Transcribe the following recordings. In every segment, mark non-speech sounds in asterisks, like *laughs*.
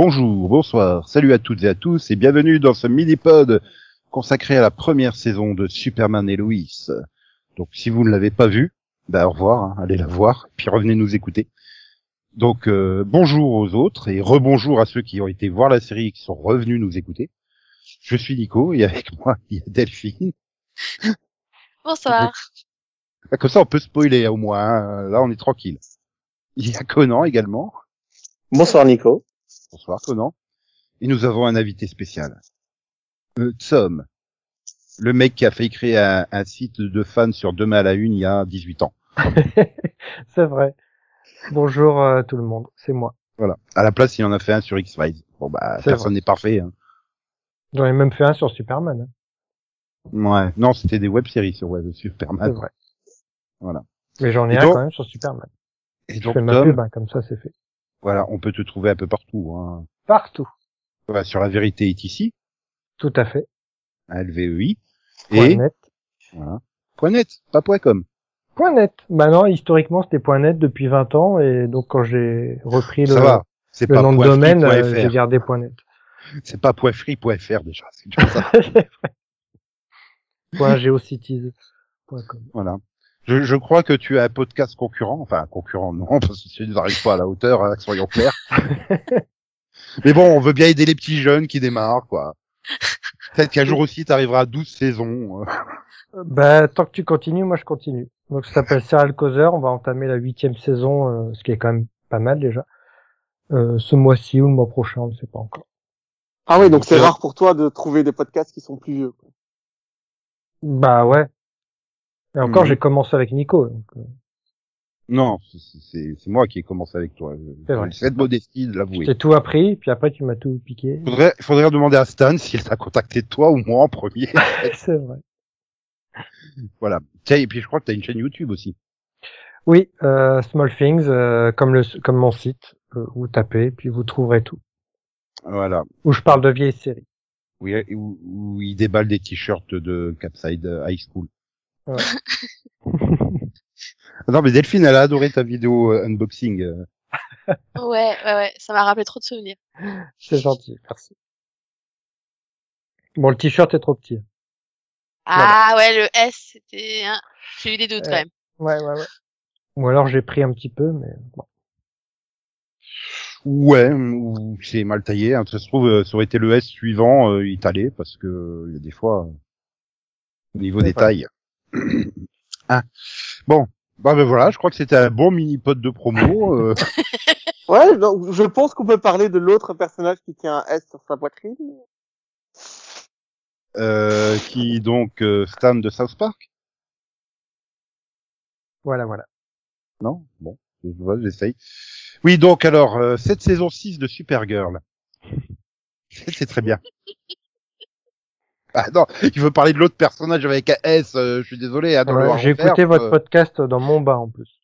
Bonjour, bonsoir, salut à toutes et à tous et bienvenue dans ce mini-pod consacré à la première saison de Superman et Lois. Donc si vous ne l'avez pas vu, bah au revoir, hein, allez la voir, puis revenez nous écouter. Donc euh, bonjour aux autres et rebonjour à ceux qui ont été voir la série et qui sont revenus nous écouter. Je suis Nico et avec *laughs* moi il y a Delphine. Bonsoir. Comme ça on peut spoiler au moins, hein. là on est tranquille. Il y a Conan également. Bonsoir Nico. Bonsoir Conan. Et nous avons un invité spécial. Euh, le mec qui a fait créer un, un site de fans sur Demain à la Une il y a 18 ans. *laughs* c'est vrai. Bonjour euh, tout le monde, c'est moi. Voilà. À la place, il en a fait un sur X-Files. Bon bah, personne n'est parfait. Hein. J'en ai même fait un sur Superman. hein. Ouais. Non, c'était des web-séries sur web C'est Superman. vrai. Voilà. Mais j'en ai Et un donc- quand même sur Superman. Et Je donc, fais ma Tom, pub, hein, comme ça c'est fait. Voilà, on peut te trouver un peu partout. Hein. Partout. Voilà, sur la vérité est ici, Tout à fait. LVEI. Point Et net. voilà. Point net, pas point com. Point net. Bah non, historiquement c'était point net depuis 20 ans et donc quand j'ai repris le, va. C'est le pas nom de domaine, euh, j'ai gardé point net. C'est pas point free point fr déjà. C'est déjà ça. *laughs* point geocities. Point com. Voilà. Je, je crois que tu as un podcast concurrent, enfin un concurrent non, *laughs* parce que tu n'arrives pas à la hauteur, hein, soyons clairs. *laughs* Mais bon, on veut bien aider les petits jeunes qui démarrent, quoi. Peut-être qu'un jour aussi, tu arriveras à 12 saisons. *laughs* Bah tant que tu continues, moi je continue. Donc ça s'appelle Serial Causer, on va entamer la huitième saison, euh, ce qui est quand même pas mal déjà. Euh, ce mois-ci ou le mois prochain, on ne sait pas encore. Ah oui, donc c'est rare pour toi de trouver des podcasts qui sont plus vieux. quoi. Bah ouais. Et encore, Mhm. j'ai commencé avec Nico. donc, euh, Non, c'est moi qui ai commencé avec toi. C'est vrai. Cette modestie de l'avouer. J'ai tout appris, puis après tu m'as tout piqué. Faudrait, faudrait demander à Stan s'il t'a contacté toi ou moi en premier. *laughs* C'est vrai. voilà. Tiens, et puis je crois que t'as une chaîne YouTube aussi. Oui, euh, Small Things, euh, comme le comme mon site, euh, vous tapez, puis vous trouverez tout. Voilà. Où je parle de vieilles séries. Oui, où, où il déballe des t-shirts de Capside High School. Ouais. *laughs* non, mais Delphine, elle a adoré ta vidéo euh, unboxing. euh. Ouais, ouais, ouais, ça m'a rappelé trop de souvenirs. C'est gentil, merci. Bon, le t-shirt est trop petit. Ah ouais, le S, c'était... Hein. J'ai eu des doutes quand Ouais. même. Ouais, ouais, ouais. Ou alors j'ai pris un petit peu, mais bon. Ouais, ou c'est mal taillé. hein. Ça se trouve, euh, ça aurait été le S suivant euh, italien, parce que il y a des fois, euh, au niveau des tailles. Ah. Bon. Bah, ben voilà, je crois que c'était un bon mini-pod de promo. euh. *laughs* Ouais, donc je pense qu'on peut parler de l'autre personnage qui tient un S sur sa poitrine. euh, qui donc euh, Stan de South Park Voilà, voilà. Non? Bon, je vois, j'essaye. Oui, donc alors, euh, cette saison 6 de Supergirl. *laughs* C'est très bien. Ah non, il veut parler de l'autre personnage avec un S, euh, je suis désolé. Hein, Ouais, j'ai écouté votre euh. podcast dans mon bain en plus.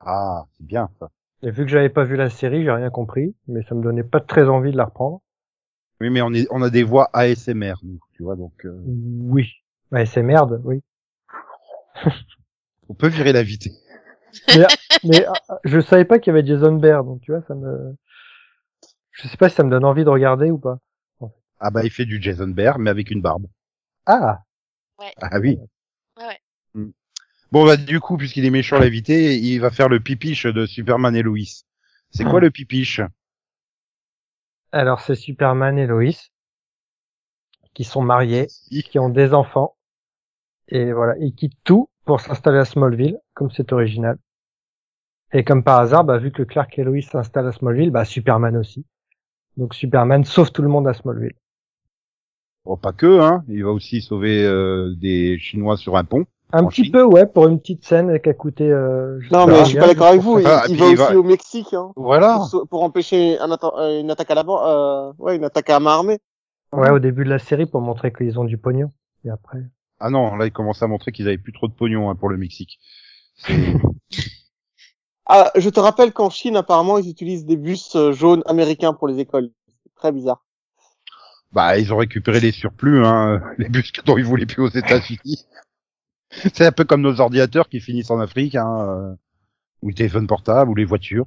Ah, c'est bien ça. Et vu que j'avais pas vu la série, j'ai rien compris, mais ça me donnait pas très envie de la reprendre. Oui, mais on, est, on a des voix ASMR, nous, tu vois, donc euh, Oui. Merde, oui. on peut virer l'invité. Mais, mais ah, je savais pas qu'il y avait Jason Bear, donc tu vois, ça me... Je sais pas si ça me donne envie de regarder ou pas. Ah bah, il fait du Jason Bear, mais avec une barbe. Ah Ah oui. Ouais, ouais. Hmm. Bon, bah du coup, puisqu'il est méchant l'invité, il va faire le pipiche de Superman et Lois. C'est quoi le pipiche? Alors c'est Superman et Lois, qui sont mariés, qui ont des enfants, et voilà, ils quittent tout pour s'installer à Smallville, comme c'est original. Et comme par hasard, bah, vu que Clark et Lois s'installent à Smallville, bah, Superman aussi. Donc Superman sauve tout le monde à Smallville. Bon, pas que, hein. Il va aussi sauver euh, des Chinois sur un pont. Un petit Chine. peu, ouais, pour une petite scène qui a coûté... Euh, je sais Non, mais je suis pas d'accord avec vous. Il, Ah, il va il aussi va- au Mexique hein, Voilà. pour, empêcher un atta- euh, une attaque à la ban- euh, ouais, une attaque à main armée. Ouais, au début de la série pour montrer qu'ils ont du pognon. Et après. Ah non, là, il commence à montrer qu'ils avaient plus trop de pognon hein, pour le Mexique. *laughs* Ah, je te rappelle qu'en Chine, apparemment, ils utilisent des bus euh, jaunes américains pour les écoles. C'est très bizarre. Bah, ils ont récupéré les surplus, hein, *laughs* les bus dont ils voulaient plus aux États-Unis. *laughs* C'est un peu comme nos ordinateurs qui finissent en Afrique, hein, euh, ou les téléphones portables, ou les voitures.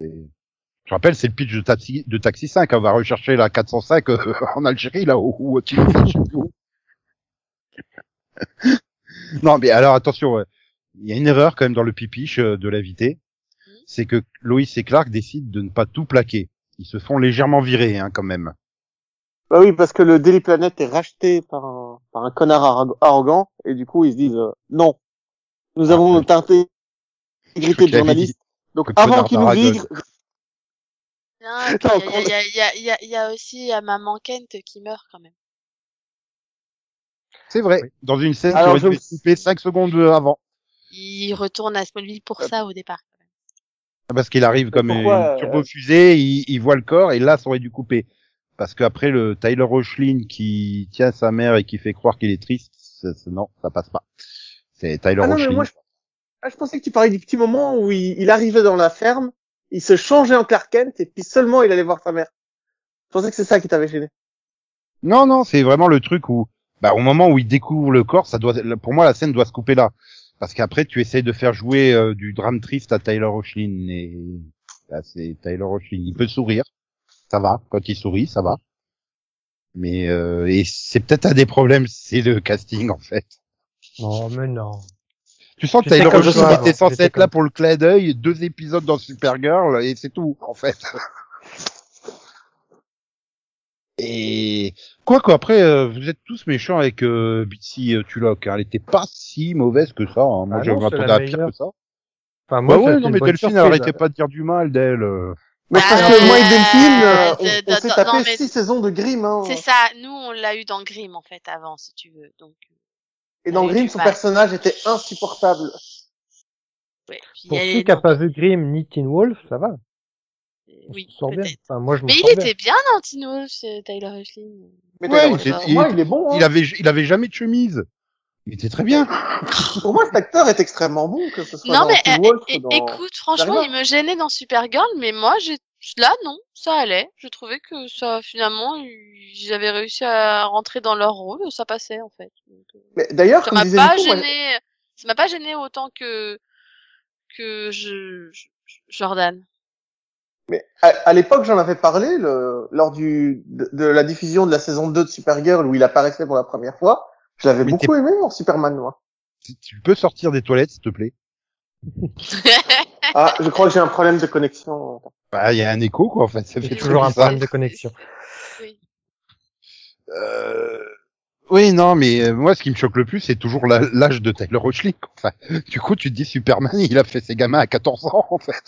Je rappelle, c'est le pitch de Taxi, de Taxi 5. On va rechercher la 405 euh, *laughs* en Algérie, là, plus où. Non, mais alors attention, il y a une erreur quand même dans le pipiche euh, de l'invité. C'est que Loïs et Clark décident de ne pas tout plaquer. Ils se font légèrement virer, hein, quand même. Bah oui, parce que le Daily Planet est racheté par un, par un connard arro- arrogant, et du coup, ils se disent, euh, non, nous Ah, avons ouais. notre intégrité de journaliste. Donc, avant qu'ils nous Non, il y, a- il y, a- il y, a- il y, a- il y a aussi euh, Maman Kent qui meurt quand même. C'est vrai. Oui. Dans une scène Alors, qui aurait dû je- être coupée 5 secondes avant. Il retourne à Smallville pour ça au départ. quand même. Parce qu'il arrive comme Pourquoi, une euh, turbofusée, il, il voit le corps, et là, ça aurait dû couper. Parce qu'après, le Tyler Rochlin qui tient sa mère et qui fait croire qu'il est triste, ça- non, ça passe pas. C'est Tyler Ah non, mais Rochlin. moi, je... ah, je pensais que tu parlais du petit moment où il, il arrivait dans la ferme, il se changeait en Clark Kent, et puis seulement il allait voir sa mère. Je pensais que c'est ça qui t'avait gêné. Non, non, c'est vraiment le truc où, bah, au moment où il découvre le corps, ça doit, pour moi, la scène doit se couper là. Parce qu'après, tu essayes de faire jouer euh, du drame triste à Tyler Rochlin et là, c'est Tyler Rochlin. Il peut sourire, ça va. Quand il sourit, ça va. Mais euh, et c'est peut-être un des problèmes, c'est le casting en fait. Non, mais non. Tu sens que Rochlin toi était censé être là pour le clin d'œil, deux épisodes dans Supergirl et c'est tout en fait. *laughs* Et quoi qu'après, euh, vous êtes tous méchants avec euh, Bitsy euh, Tulloch. hein. Elle était pas si mauvaise que ça. hein. Moi, Ah je m'attendais à pire que ça. Enfin, Bah ouais, non mais Delphine, arrêtez pas de dire du mal d'elle. Euh. Mais Bah, parce que moi et euh, Delphine, euh, on, on s'est non, tapé mais- six saisons de Grimm, hein. C'est ça, nous on l'a eu dans Grimm en fait avant si tu veux. Donc Et dans Grimm, son mal. personnage était insupportable. ouais. Pour ceux qui n'ont non, pas vu Grimm ni Teen Wolf, ça va. On Oui, sort bien. Enfin, moi, je me Mais il bien. était bien dans Teen Wolf, Tyler Hoechlin. Mais Ouais, il était- il moi, il est bon. Hein. Il avait, il avait jamais de chemise. Il était très bien. Pour moi, cet acteur est extrêmement bon, que ce soit Non dans mais Wolf dans... écoute, franchement, il me gênait dans Supergirl, mais moi, j'ai là non, ça allait. Je trouvais que ça finalement, ils avaient réussi à rentrer dans leur rôle, ça passait en fait. Euh, Mais D'ailleurs, ça m'a pas moi, gêné, ça m'a pas gêné autant que que je, je- Jordan. Mais à, à l'époque, j'en avais parlé le, lors du de, de la diffusion de la saison 2 de Supergirl où il apparaissait pour la première fois. Je l'avais beaucoup aimé en Superman, moi. Si Tu peux sortir des toilettes, s'il te plaît. Ah, je crois que j'ai un problème de connexion. Bah, il y a un écho, quoi, en fait. Ça fait toujours un bizarre. problème de connexion. oui. Euh... Oui, non, mais euh, moi, ce qui me choque le plus, c'est toujours l'âge de Tyler. Enfin, du coup, tu te dis Superman, il a fait ses gamins à 14 ans, en fait.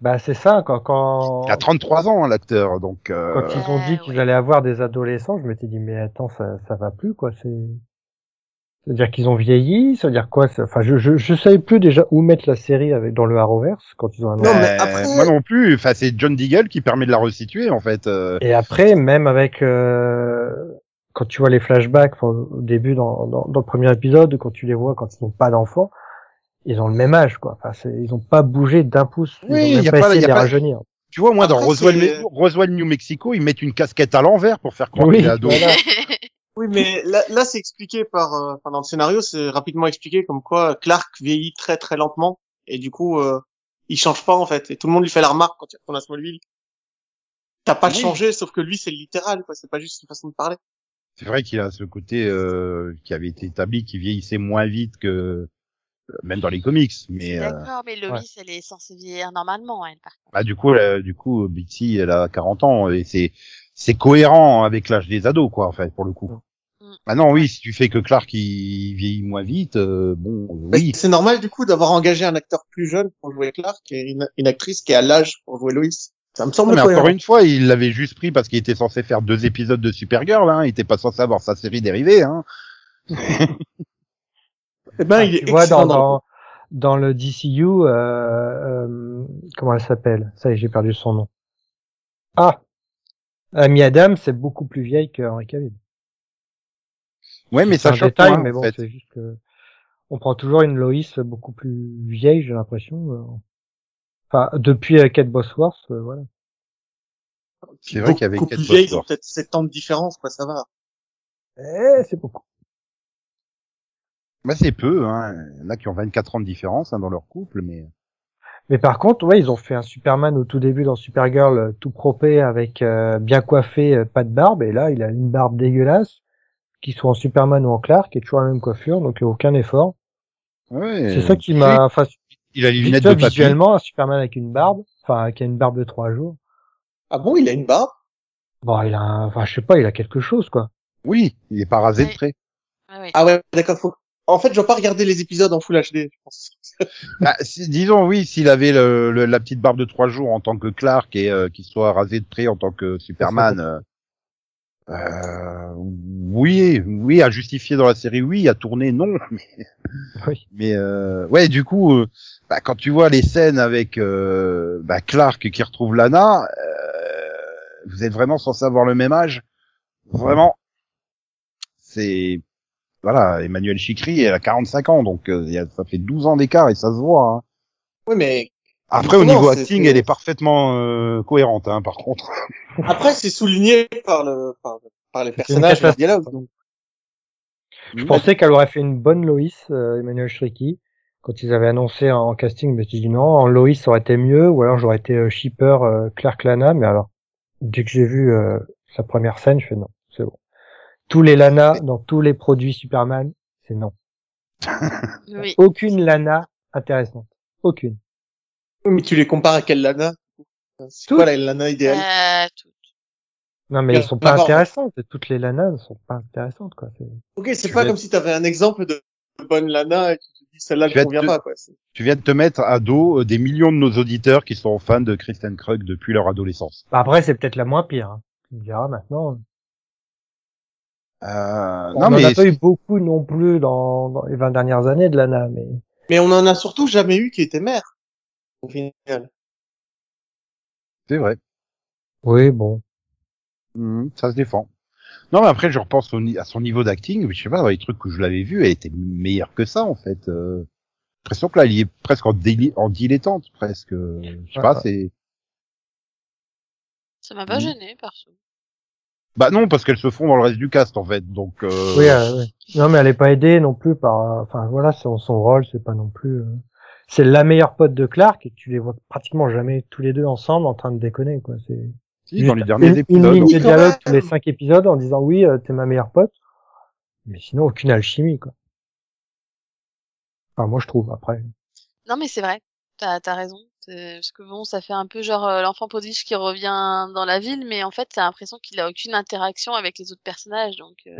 Bah, c'est ça, quand, quand, Il a 33 ans, hein, l'acteur, donc... Euh... quand ils ont dit qu'ils ouais. allaient avoir des adolescents, je m'étais dit, mais attends, ça, ça va plus, quoi, c'est, c'est-à-dire qu'ils ont vieilli, ça veut dire quoi, ça- enfin, je, je, je savais plus déjà où mettre la série avec, dans le Arrowverse, quand ils ont Non, annoncé. mais Euh, après- Moi non plus. Enfin, c'est John Deagle qui permet de la resituer, en fait. euh. Et après, même avec, euh, quand tu vois les flashbacks, au début, dans, dans, dans le premier épisode, quand tu les vois quand ils n'ont pas d'enfants, ils ont le même âge, quoi. Enfin, c'est- ils ont pas bougé d'un pouce. Ils Oui, ont y même a pas pas- essayé y a de les pas- rajeunir. Tu vois, moi, dans Après, Roswell, c'est- Roswell, New Mexico, ils mettent une casquette à l'envers pour faire croire Oui, qu'il est ado. *laughs* Oui, mais là, là c'est expliqué par, euh, enfin, dans le scénario, c'est rapidement expliqué comme quoi Clark vieillit très très lentement et du coup, euh, il change pas en fait. Et tout le monde lui fait la remarque quand il retourne à Smallville. T'as pas Oui. changé, sauf que lui c'est littéral, quoi. C'est pas juste une façon de parler. C'est vrai qu'il a ce côté euh, qui avait été établi, qui vieillissait moins vite que même dans les comics. Mais euh, D'accord, mais Lois, elle est censée vieillir normalement, elle. Par contre. bah, du coup, elle- du coup, Bitsy, elle a 40 ans et c'est c'est cohérent avec l'âge des ados, quoi, en fait, pour le coup. Mm. Maintenant, oui, si tu fais que Clark il vieillit moins vite, euh, bon, Mais oui. C'est normal du coup d'avoir engagé un acteur plus jeune pour jouer Clark et une, une actrice qui a l'âge pour jouer Lois. Ça me semble mais cohérent. encore une fois, il l'avait juste pris parce qu'il était censé faire deux épisodes de Supergirl, hein. Il était pas censé avoir sa série dérivée, hein. *laughs* Eh ben, Ah, il est tu vois, dans, dans le dans, le DCU, euh, euh, comment elle s'appelle? Ça y est, j'ai perdu son nom. Ah Amy Adams, c'est beaucoup plus vieille que Henry Cavill. Ouais, mais ça détail, moins, mais en bon, fait. c'est juste que on prend toujours une Lois beaucoup plus vieille, j'ai l'impression. euh. Enfin, depuis euh, Kate Bosworth, euh, voilà. C'est vrai qu'il y avait Kate plus vieille, ils ont Bosworth. peut-être 7 ans de différence, quoi, ça va. Eh, c'est beaucoup. Bah, c'est peu, hein. Il y en a qui ont 24 ans de différence, hein, dans leur couple, mais. Mais par contre, ouais, ils ont fait un Superman au tout début dans Supergirl, euh, tout propé avec euh, bien coiffé, euh, pas de barbe, et là, il a une barbe dégueulasse, qu'il soit en Superman ou en Clark, qui est toujours la même coiffure, donc aucun effort. Ouais. C'est ça qui m'a, enfin, Il a les lunettes de papier. visuellement, un Superman avec une barbe, enfin, qui a une barbe de trois jours. Ah bon, il a une barbe? Bon, il a, un- enfin, je sais pas, il a quelque chose, quoi. Oui, il est pas rasé de près. Ah oui. Ah ouais, d'accord. Faut... En fait, je dois pas regarder les épisodes en Full HD, je pense. Bah, *laughs* si- disons oui, s'il avait le, le- la petite barbe de trois jours en tant que Clark et euh, qu'il soit rasé de près en tant que Superman, euh, euh, oui, oui, à justifier dans la série, oui, à tourner, non. *laughs* Mais, Oui. mais euh, ouais, du coup, euh, bah, quand tu vois les scènes avec euh, bah, Clark qui retrouve Lana, euh, vous êtes vraiment censé avoir le même âge, vraiment. C'est voilà, Emmanuel Chikri, elle a 45 ans, donc euh, il y a- ça fait 12 ans d'écart et ça se voit. Hein. Oui, mais Après, au niveau acting, c'est- elle est parfaitement euh, cohérente, hein, par contre. *laughs* après, c'est souligné par le, par, par les personnages, catastrophe. dialogues. Donc, Je pensais qu'elle aurait fait une bonne Lois, euh, Emmanuel Shriki. Quand ils avaient annoncé en casting, je me suis dit non, en Lois ça aurait été mieux, ou alors j'aurais été euh, shipper euh, Clark Lana, mais alors, dès que j'ai vu euh, sa première scène, je fais non. Tous les Lana dans tous les produits Superman, c'est non. *laughs* Oui. Aucune Lana intéressante. Aucune. Mais tu les compares à quelle Lana? C'est Toutes. quoi la Lana idéale? Euh, tout. Non, mais elles sont pas intéressantes. Toutes les Lana ne sont pas intéressantes, quoi. C'est- Ok, c'est Tu pas comme si tu avais un exemple de bonne Lana et tu te dis celle-là ne convient te- pas. Quoi. C'est- Tu viens de te mettre à dos euh, des millions de nos auditeurs qui sont fans de Kristen Krug depuis leur adolescence. Bah, après, c'est peut-être la moins pire. Hein. Tu me diras maintenant. Euh, On non, en mais a pas eu beaucoup non plus dans, dans les 20 dernières années de Lana, mais Mais on en a surtout jamais eu qui était mère. Au final. c'est vrai. oui, bon. Mhm, ça se défend. Non, mais après, je repense au à son niveau d'acting. mais Je sais pas, dans les trucs que je l'avais vu, elle était meilleure que ça, en fait. Euh, J'ai l'impression que là, il est presque en, dilettante, presque. Je sais pas, c'est... Ça m'a pas Mhm. gêné, perso. Bah non, parce qu'elles se font dans le reste du cast, en fait. Donc, euh, Oui, euh, oui. Non, mais elle est pas aidée non plus par. euh, Enfin, voilà, son, son rôle, c'est pas non plus. euh, C'est la meilleure pote de Clark et tu les vois pratiquement jamais tous les deux ensemble en train de déconner, quoi. C'est si, dans les derniers une, une épisodes. ligne de quand dialogue tous les cinq épisodes en disant oui, euh, t'es ma meilleure pote. Mais sinon, aucune alchimie, quoi. Enfin, moi, je trouve. Après. Non, mais c'est vrai. T'as as raison. Parce que bon, ça fait un peu genre euh, l'enfant prodige qui revient dans la ville, mais en fait, t'as l'impression qu'il a aucune interaction avec les autres personnages. Donc, euh,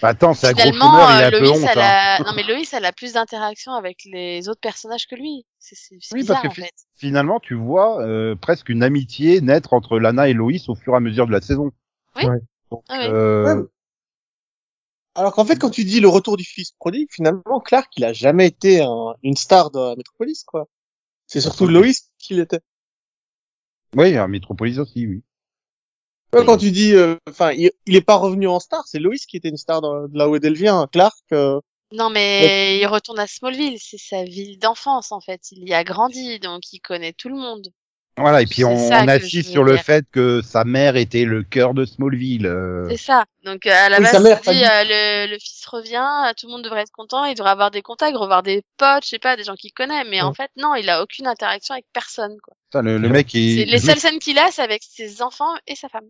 Bah, attends, c'est un gros finalement, chômeur, il euh, a un peu Loïs, honte. elle hein. a... non mais Loïs, elle a plus d'interaction avec les autres personnages que lui. C'est c'est- c'est Oui, bizarre parce en que fi- fait. Finalement, tu vois euh, presque une amitié naître entre Lana et Loïs au fur et à mesure de la saison. Oui. Ouais. Donc, Ah oui. euh, Ouais. Alors qu'en fait, quand tu dis le retour du fils prodigue, finalement, Clark, il a jamais été un- une star de Metropolis, quoi. C'est surtout Loïs qui l'était. Oui, à Metropolis aussi, oui. Ouais, quand tu dis, euh, enfin, il, il est pas revenu en star, c'est Loïs qui était une star de, de là où elle vient. Clark, euh, Non mais il retourne à Smallville, c'est sa ville d'enfance en fait. Il y a grandi, donc il connaît tout le monde. Voilà, et puis on, on assiste sur le fait que sa mère était le cœur de Smallville. euh. C'est ça. Donc euh, à la Oui, base, mère, tu euh, le, le fils revient, tout le monde devrait être content, il devrait avoir des contacts, revoir des potes, je sais pas, des gens qu'il connaît. Mais en fait, non, il a aucune interaction avec personne. Quoi. Putain, le, le mec C'est est... les le seules scènes qu'il a, c'est avec ses enfants et sa femme.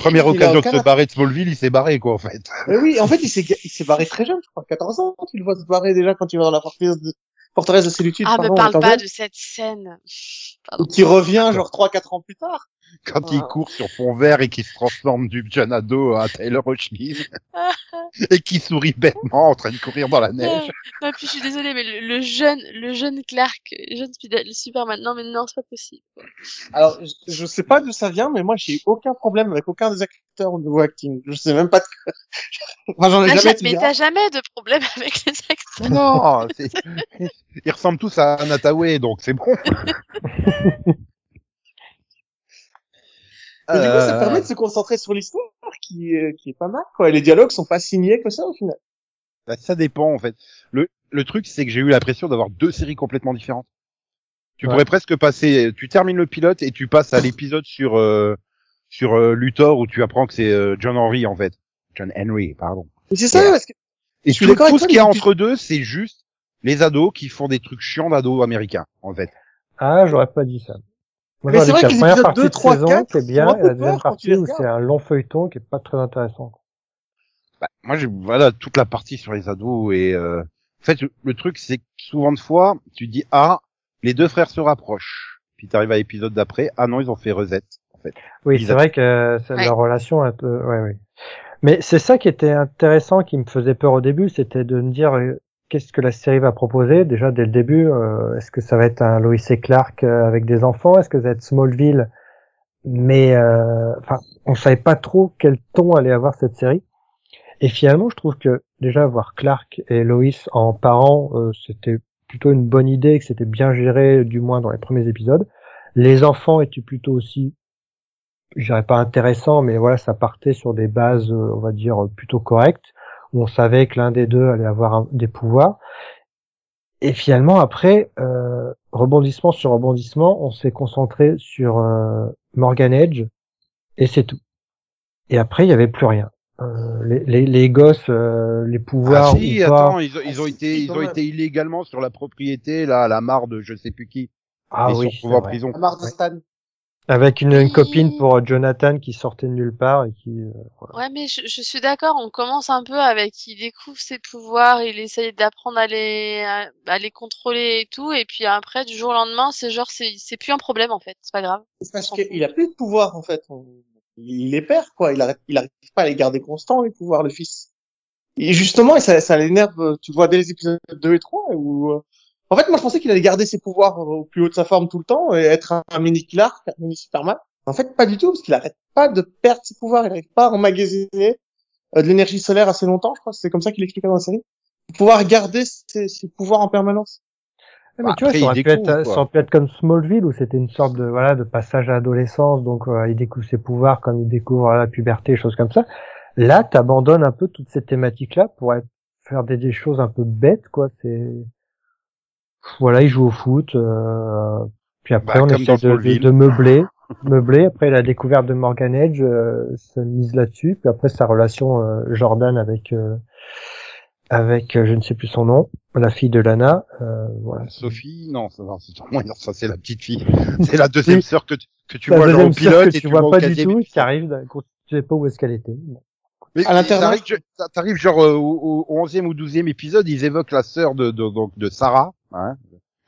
première *laughs* il a occasion de se barrer de Smallville, il s'est barré, quoi, en fait. mais oui, en fait, il s'est, il s'est barré très jeune, je crois, 14 ans. Tu le vois se barrer déjà quand il va dans la forteresse de, forteresse de solitude. Ah, pardon, me parle pas de cette scène. Pardon. Qui revient genre 3-4 ans plus tard. Quand il Ah. court sur fond vert et qu'il se transforme du jeune ado à Taylor Hoechlin. *laughs* et qui sourit bêtement en train de courir dans la neige. Non, puis je suis désolée, mais le, le jeune, le jeune Clark, le jeune Spider- le Superman, non mais non, c'est pas possible. Alors, je, je sais pas d'où ça vient, mais moi, j'ai eu aucun problème avec aucun des acteurs au niveau acting. Je sais même pas de quoi. *laughs* Enfin, j'en ai T'as jamais mais t'as jamais de problème *laughs* avec les acteurs. Non, ils ressemblent tous à Nataway, donc c'est bon. Mais du coup, ça Euh, permet de se concentrer sur l'histoire qui, est- qui est pas mal, quoi. Et les dialogues sont pas signés que ça, au final. bah, ça dépend en fait. Le, le truc, c'est que j'ai eu l'impression d'avoir deux séries complètement différentes. Tu Ouais. pourrais presque passer, tu termines le pilote et tu passes à l'épisode sur euh, sur euh, Luthor où tu apprends que c'est euh, John Henry en fait, John Henry, pardon. Mais c'est ça, Yeah. parce que Et suis tout, ce qu'il y a entre deux, c'est juste les ados qui font des trucs chiants d'ados américains, en fait. Ah, j'aurais pas dit ça. Moi, Mais c'est vrai que les épisodes partie 2, de 3, saison, 4 c'est bien, et la deuxième partie où c'est un long feuilleton qui est pas très intéressant. Bah, moi, je, voilà, toute la partie sur les ados et, euh, en fait, le, truc, c'est que souvent de fois, tu dis, ah, les deux frères se rapprochent. Puis t'arrives à l'épisode d'après, ah non, ils ont fait Rosette, en fait. Oui, c'est a- vrai que c'est Ouais. leur relation un peu, ouais, ouais. Mais c'est ça qui était intéressant, qui me faisait peur au début, c'était de me dire euh, qu'est-ce que la série va proposer? Déjà dès le début, euh, est-ce que ça va être un Lois et Clark euh, avec des enfants? Est-ce que ça va être Smallville? Mais euh, enfin, on savait pas trop quel ton allait avoir cette série. Et finalement, je trouve que déjà voir Clark et Lois en parents, euh, c'était plutôt une bonne idée, que c'était bien géré, du moins dans les premiers épisodes. Les enfants étaient plutôt aussi je dirais pas intéressant, mais voilà, ça partait sur des bases, euh, on va dire, plutôt correctes, où on savait que l'un des deux allait avoir un- des pouvoirs. Et finalement, après, euh, rebondissement sur rebondissement, on s'est concentré sur euh, Morgan Edge, et c'est tout. Et après, il y avait plus rien. Euh, les, les, les gosses, euh, les pouvoirs ah si, ou pas. attends, ils, ont- ils ont Ah, été, si, ils ont été illégalement sur la propriété, là, à la mare de je sais plus qui. Ah ils oui, sont en vrai. prison. La marre de Stan. Avec une, copine pour Jonathan qui sortait de nulle part et qui. euh, Ouais, mais je, je suis d'accord, on commence un peu avec, il découvre ses pouvoirs, il essaye d'apprendre à les, à, à les contrôler et tout, et puis après, du jour au lendemain, c'est genre, c'est, c'est plus un problème, en fait, c'est pas grave. C'est parce qu'il a plus de pouvoir, en fait. Il les perd, quoi. Il arrête, il arrive pas à les garder constants, les pouvoirs, le fils. Et justement, et ça, ça l'énerve, euh, tu vois dès les épisodes 2 et 3, où, euh, en fait, moi, je pensais qu'il allait garder ses pouvoirs au plus haut de sa forme tout le temps et être un, un mini Clark, un mini Superman. En fait, pas du tout, parce qu'il arrête pas de perdre ses pouvoirs. Il n'arrive pas à emmagasiner euh, de l'énergie solaire assez longtemps, je crois. C'est comme ça qu'il expliquait dans la série. Pour pouvoir garder ses, ses pouvoirs en permanence. Ouais, mais Bah, tu vois, après, ça aurait, pu être, ça aurait pu être comme Smallville où c'était une sorte de voilà de passage à l'adolescence, donc euh, il découvre ses pouvoirs comme il découvre la puberté, choses comme ça. Là, t'abandonnes un peu toutes ces thématiques-là pour être, faire des, des choses un peu bêtes, quoi. C'est voilà, il joue au foot, euh, puis après Bah, on essaie dans de, de, de meubler, *laughs* meubler. Après la découverte de Morgan Edge, euh, ça mise là-dessus, puis après sa relation euh, Jordan avec euh, avec euh, je ne sais plus son nom, la fille de Lana, euh, voilà. Sophie, non, ça, non, c'est non, ça c'est la petite fille. *laughs* C'est la deuxième sœur que tu, que tu la vois deuxième sœur pilote que et tu vois au pas du tout, qui arrive, tu sais pas où est-ce qu'elle était. Bon. Mais À l'internat, t'arrives- genre euh, au, au 11e ou 12e épisode, ils évoquent la sœur de, de, donc, de Sarah, hein,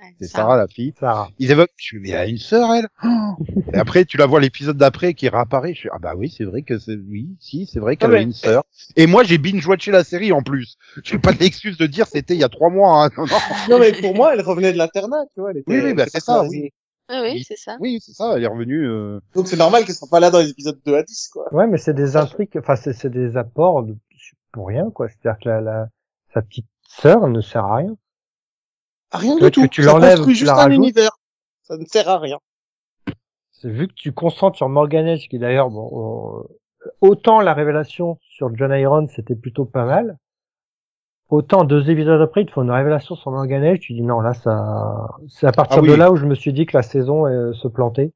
Ouais, c'est. Sarah la fille. Sarah. Ils évoquent, je suis mais elle a une sœur elle. Oh et après tu la vois l'épisode d'après qui réapparaît, je suis ah bah oui c'est vrai que c'est oui si c'est vrai qu'elle Ah a une sœur. Et moi j'ai binge watché la série en plus. J'ai pas l'excuse de dire c'était il y a trois mois. Hein. Non, non. Non, mais pour moi, elle revenait de l'internat, tu vois. Elle était, Oui, oui, bah, c'est ça. Oui, oui, Oui. c'est ça. Oui c'est ça, elle est revenue. euh, Donc c'est normal qu'elle soit pas là dans les épisodes 2 à 10, quoi. Ouais, mais c'est des intrigues, enfin c'est c'est des apports de, pour rien, quoi. C'est-à-dire que la, la, sa petite sœur ne sert à rien. Rien du tout. que tu ça l'enlèves, juste la un rajoutes. univers. Ça ne sert à rien. C'est vu que tu concentres sur Morgan Edge, qui d'ailleurs, bon, on- autant la révélation sur John Iron, c'était plutôt pas mal. Autant deux épisodes après, il te faut une révélation sur Morgan Edge, tu dis non, là, ça, c'est à partir Ah oui. de là où je me suis dit que la saison euh, se plantait.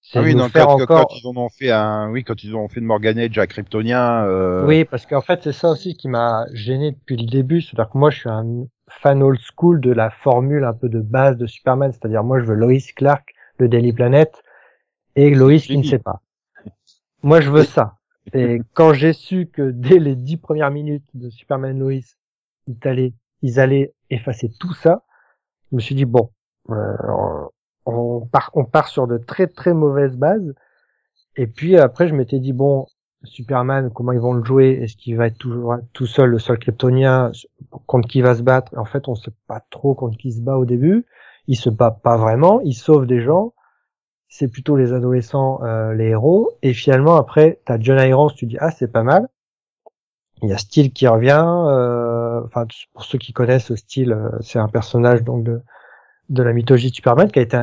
C'est Ah oui non quand, encore. quand ils en ont fait un oui quand ils ont fait de Morgan Edge à Kryptonien. Euh... Oui, parce qu'en fait, c'est ça aussi qui m'a gêné depuis le début. C'est-à-dire que moi, je suis un fan old school de la formule un peu de base de Superman. C'est-à-dire, moi, je veux Lois Clark, le Daily Planet, et Lois qui ne sait pas. Moi, je veux *laughs* ça. Et quand j'ai su que dès les dix premières minutes de Superman Lois, ils allaient, ils allaient effacer tout ça, je me suis dit, bon, euh, on, part, on part sur de très très mauvaises bases. Et puis après, je m'étais dit, bon, Superman, comment ils vont le jouer? Est-ce qu'il va être toujours tout seul, le seul kryptonien Contre qui va se battre? En fait, on sait pas trop contre qui il se bat au début. Il se bat pas vraiment, il sauve des gens. C'est plutôt les adolescents, euh, les héros. Et finalement, après, t'as John Irons, tu dis, ah, c'est pas mal. Il y a Steel qui revient. euh, Enfin, pour ceux qui connaissent Steel, euh, c'est un personnage donc de, de la mythologie de Superman qui a été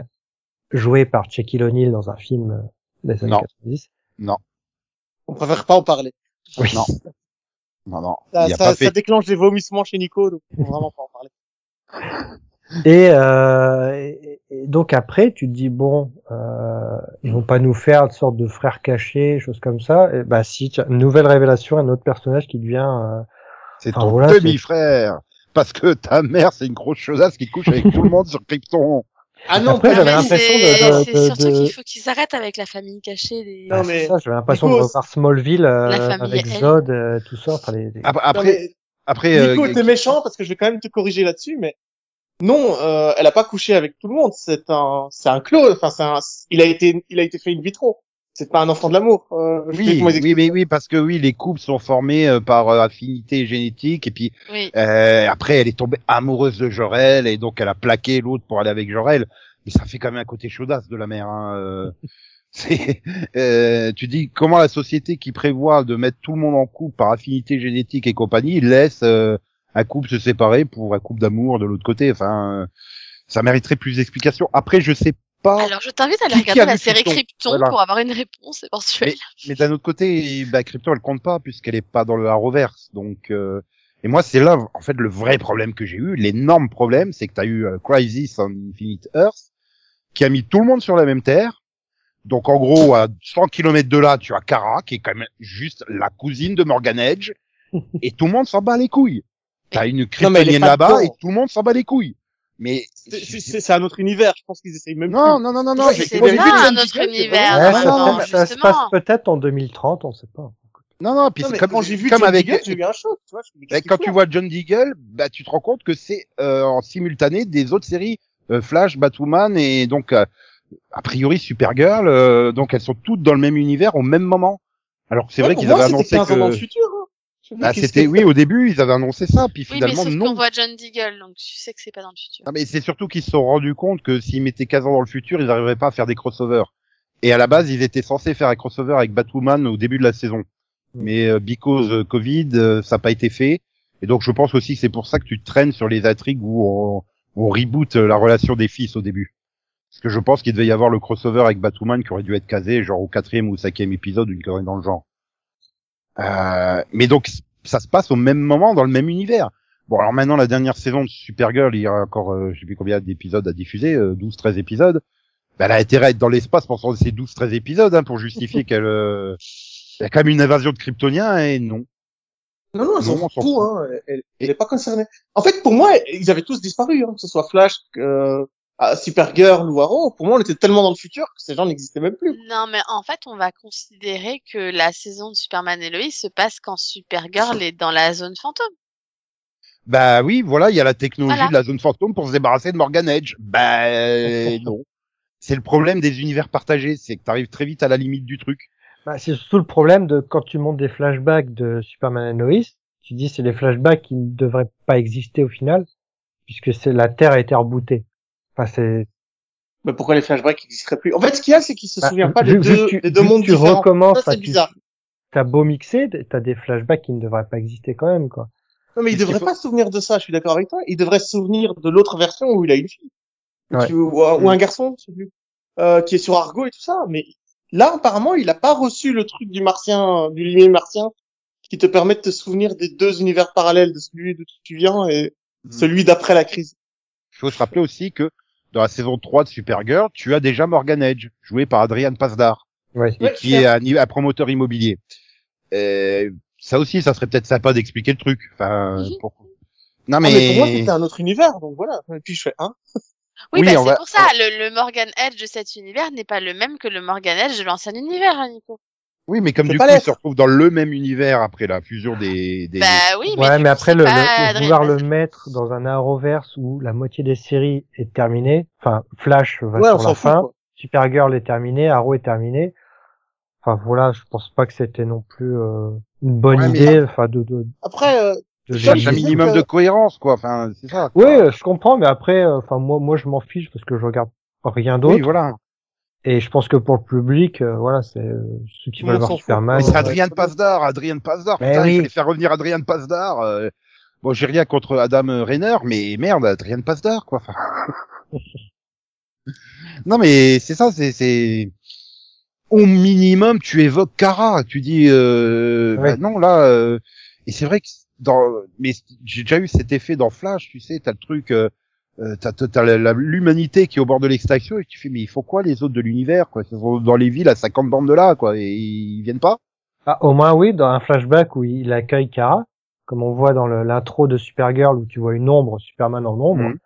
joué par Shaquille O'Neal dans un film euh, des années Non. 90. Non On préfère pas en parler. Oui. non non non Ça, il a ça, pas ça fait. déclenche des vomissements chez Nico, donc on peut vraiment pas en parler. *laughs* Et, euh, et- et donc après, tu te dis bon, euh, ils vont pas nous faire une sorte de frère caché, choses comme ça. Et bah si, tiens, une nouvelle révélation, un autre personnage qui devient. euh, C'est ton voilà, demi-frère. parce que ta mère c'est une grosse chaudasse qui couche avec tout le monde sur Krypton. Ah non, Après, pas j'avais l'impression c'est de- de- c'est surtout de- qu'il faut qu'ils arrêtent avec la famille cachée. Des... Non, Ah, mais- c'est ça, j'avais l'impression de Nico, revoir Smallville euh, avec. Zod, euh, tout ça. Enfin, les, les- Après, Non, après, mais après, euh, Nico, t'es méchant parce que je vais quand même te corriger là-dessus, mais non, euh, elle a pas couché avec tout le monde. C'est un, c'est un clone. Enfin, c'est un, il a été, il a été fait in vitro. C'est pas un enfant de l'amour. Euh, oui, oui, mais oui, parce que oui, les couples sont formés euh, par euh, affinité génétique et puis Oui. euh, après elle est tombée amoureuse de Jorel et donc elle a plaqué l'autre pour aller avec Jorel. Mais ça fait quand même un côté chaudasse de la mère. Hein. euh. *laughs* C'est, euh, tu dis comment la société qui prévoit de mettre tout le monde en couple par affinité génétique et compagnie laisse euh, un couple se séparer pour un couple d'amour de l'autre côté? Enfin, euh, ça mériterait plus d'explications. Après, je sais pas. Alors, je t'invite à aller regarder a la série Krypton Krypton Voilà. pour avoir une réponse éventuelle. Mais d'un autre côté, bah, Krypton, elle compte pas puisqu'elle est pas dans le Arrowverse. Donc, euh, et moi, c'est là, en fait, le vrai problème que j'ai eu, l'énorme problème, c'est que tu as eu euh, Crisis on Infinite Earth, qui a mis tout le monde sur la même terre. Donc, en gros, à 100 km de là, tu as Kara, qui est quand même juste la cousine de Morgan Edge, *laughs* et tout le monde s'en bat les couilles. T'as une Kryptonienne là-bas, et tout le monde s'en bat les couilles. Mais C'est- C'est c'est- c'est un autre univers. Je pense qu'ils essayent même non, plus. non, non, non, non. C'est pas un John autre univers. Ouais, non, ça, non, ça- se passe peut-être en 2030, on sait pas. Non, non, puis Non, c'est comme, quand j'ai vu comme John avec, eu un choc. Tu vois, quand tu vois John Deagle, bah tu te rends compte que c'est euh, en simultané des autres séries euh, Flash, Batwoman et donc euh, a priori Supergirl. euh, donc elles sont toutes dans le même univers au même moment. Alors que c'est Ouais, vrai qu'ils avaient annoncé 15 ans dans le que futur. Bah, c'était oui au début ils avaient annoncé ça puis Oui, mais finalement sauf non. qu'on voit John Deagle, donc tu sais que c'est pas dans le futur. Non, mais c'est surtout qu'ils se sont rendus compte que s'ils mettaient 15 ans dans le futur, ils n'arriveraient pas à faire des crossovers. Et à la base, ils étaient censés faire un crossover avec Batwoman au début de la saison. Mais euh, because euh, Covid, euh, ça n'a pas été fait. Et donc je pense aussi que c'est pour ça que tu traînes sur les intrigues où on, on reboot euh, la relation des fils au début. Parce que je pense qu'il devait y avoir le crossover avec Batwoman qui aurait dû être casé genre au quatrième ou cinquième épisode, une connerie dans le genre. Euh, mais donc ça se passe au même moment dans le même univers. Bon, alors maintenant, la dernière saison de Supergirl, il y a encore, euh, je sais plus combien d'épisodes à diffuser, euh, 12, 13 épisodes. Ben, elle a intérêt à être dans l'espace pendant ces 12, 13 épisodes, hein, pour justifier *laughs* qu'elle, euh, il y a quand même une invasion de Kryptoniens, et non. Non, non, Non, s'en fout. hein. Elle, elle est pas concernée. En fait, pour moi, ils avaient tous disparu, hein, que ce soit Flash, euh, ah, Supergirl ou Arrow. Pour moi, on était tellement dans le futur que ces gens n'existaient même plus. Non, mais en fait, on va considérer que la saison de Superman et Lois se passe quand Supergirl est dans la zone fantôme. Bah oui, voilà, il y a la technologie Voilà. de la zone fantôme pour se débarrasser de Morgan Edge. Bah euh, non. C'est le problème des univers partagés, c'est que tu arrives très vite à la limite du truc. Bah, c'est surtout le problème de quand tu montes des flashbacks de Superman et Lois, tu dis c'est des flashbacks qui ne devraient pas exister au final, puisque c'est la Terre a été rebootée. Enfin, c'est Mais pourquoi les flashbacks n'existeraient plus? En fait, ce qu'il y a, c'est qu'ils se bah, souviennent pas vu- des deux, tu, des deux mondes tu différents. recommences, Ça, c'est tu- bizarre. t'as beau mixer, t'as des flashbacks qui ne devraient pas exister quand même, quoi. Non, mais devraient faut- pas se souvenir de ça, je suis d'accord avec toi. Ils devraient se souvenir de l'autre version où il a une fille. Ouais. Tu- ou, ou un garçon, je sais plus. Euh, qui est sur Argo et tout ça. Mais là, apparemment, il a pas reçu le truc du martien, du limier martien, qui te permet de te souvenir des deux univers parallèles, de celui d'où tu viens et celui d'après la crise. Il faut se rappeler aussi que dans la saison 3 de Supergirl, tu as déjà Morgan Edge, joué par Adrian Pasdar, Ouais. et qui est un, un promoteur immobilier. Euh, ça aussi, ça serait peut-être sympa d'expliquer le truc. Enfin, pour- Non mais, mais pour moi, c'était un autre univers, donc voilà. Et puis je fais, hein. *laughs* Oui, Oui, bah, c'est va- pour ça. Le, le Morgan Edge de cet univers n'est pas le même que le Morgan Edge de l'ancien univers, hein, Nico. Oui, mais comme du coup, ils se retrouvent dans le même univers après la fusion des. des... Bah oui, mais, ouais, mais après le, le- vouloir le mettre dans un Arrowverse où la moitié des séries est terminée, enfin Flash va Ouais, sur la fout, fin, quoi. Supergirl est terminée, Arrow est terminé. Enfin voilà, je pense pas que c'était non plus euh, une bonne Ouais, idée, enfin de de, Après, euh, de un minimum que- de cohérence, quoi. Enfin, c'est ça. Oui, euh, je comprends, mais après, euh, enfin moi, moi je m'en fiche parce que je regarde rien d'autre. Oui, voilà. Et je pense que pour le public, euh, voilà, c'est euh, ceux qui veulent voir. Superman. Mais Ouais, c'est ouais, Adrien ouais. Pasdar, Adrien Pasdar. Mais Putain, oui. il fallait faire revenir Adrien Pasdar. euh, Bon, j'ai rien contre Adam Rainer, mais merde, Adrien Pasdar, quoi. *laughs* Non, mais c'est ça, c'est, c'est, au minimum, tu évoques Kara. Tu dis, euh, Ouais. bah non, là, euh, et c'est vrai que dans, mais j'ai déjà eu cet effet dans Flash, tu sais, t'as le truc, euh, t'as, l'humanité qui est au bord de l'extraction et tu fais, mais il faut quoi les autres de l'univers, quoi? Ils sont dans les villes à 50 bandes de là, quoi, et ils viennent pas? Ah, au moins oui, dans un flashback où il accueille Kara, comme on voit dans l'intro de Supergirl où tu vois une ombre, Superman en ombre. Mhm.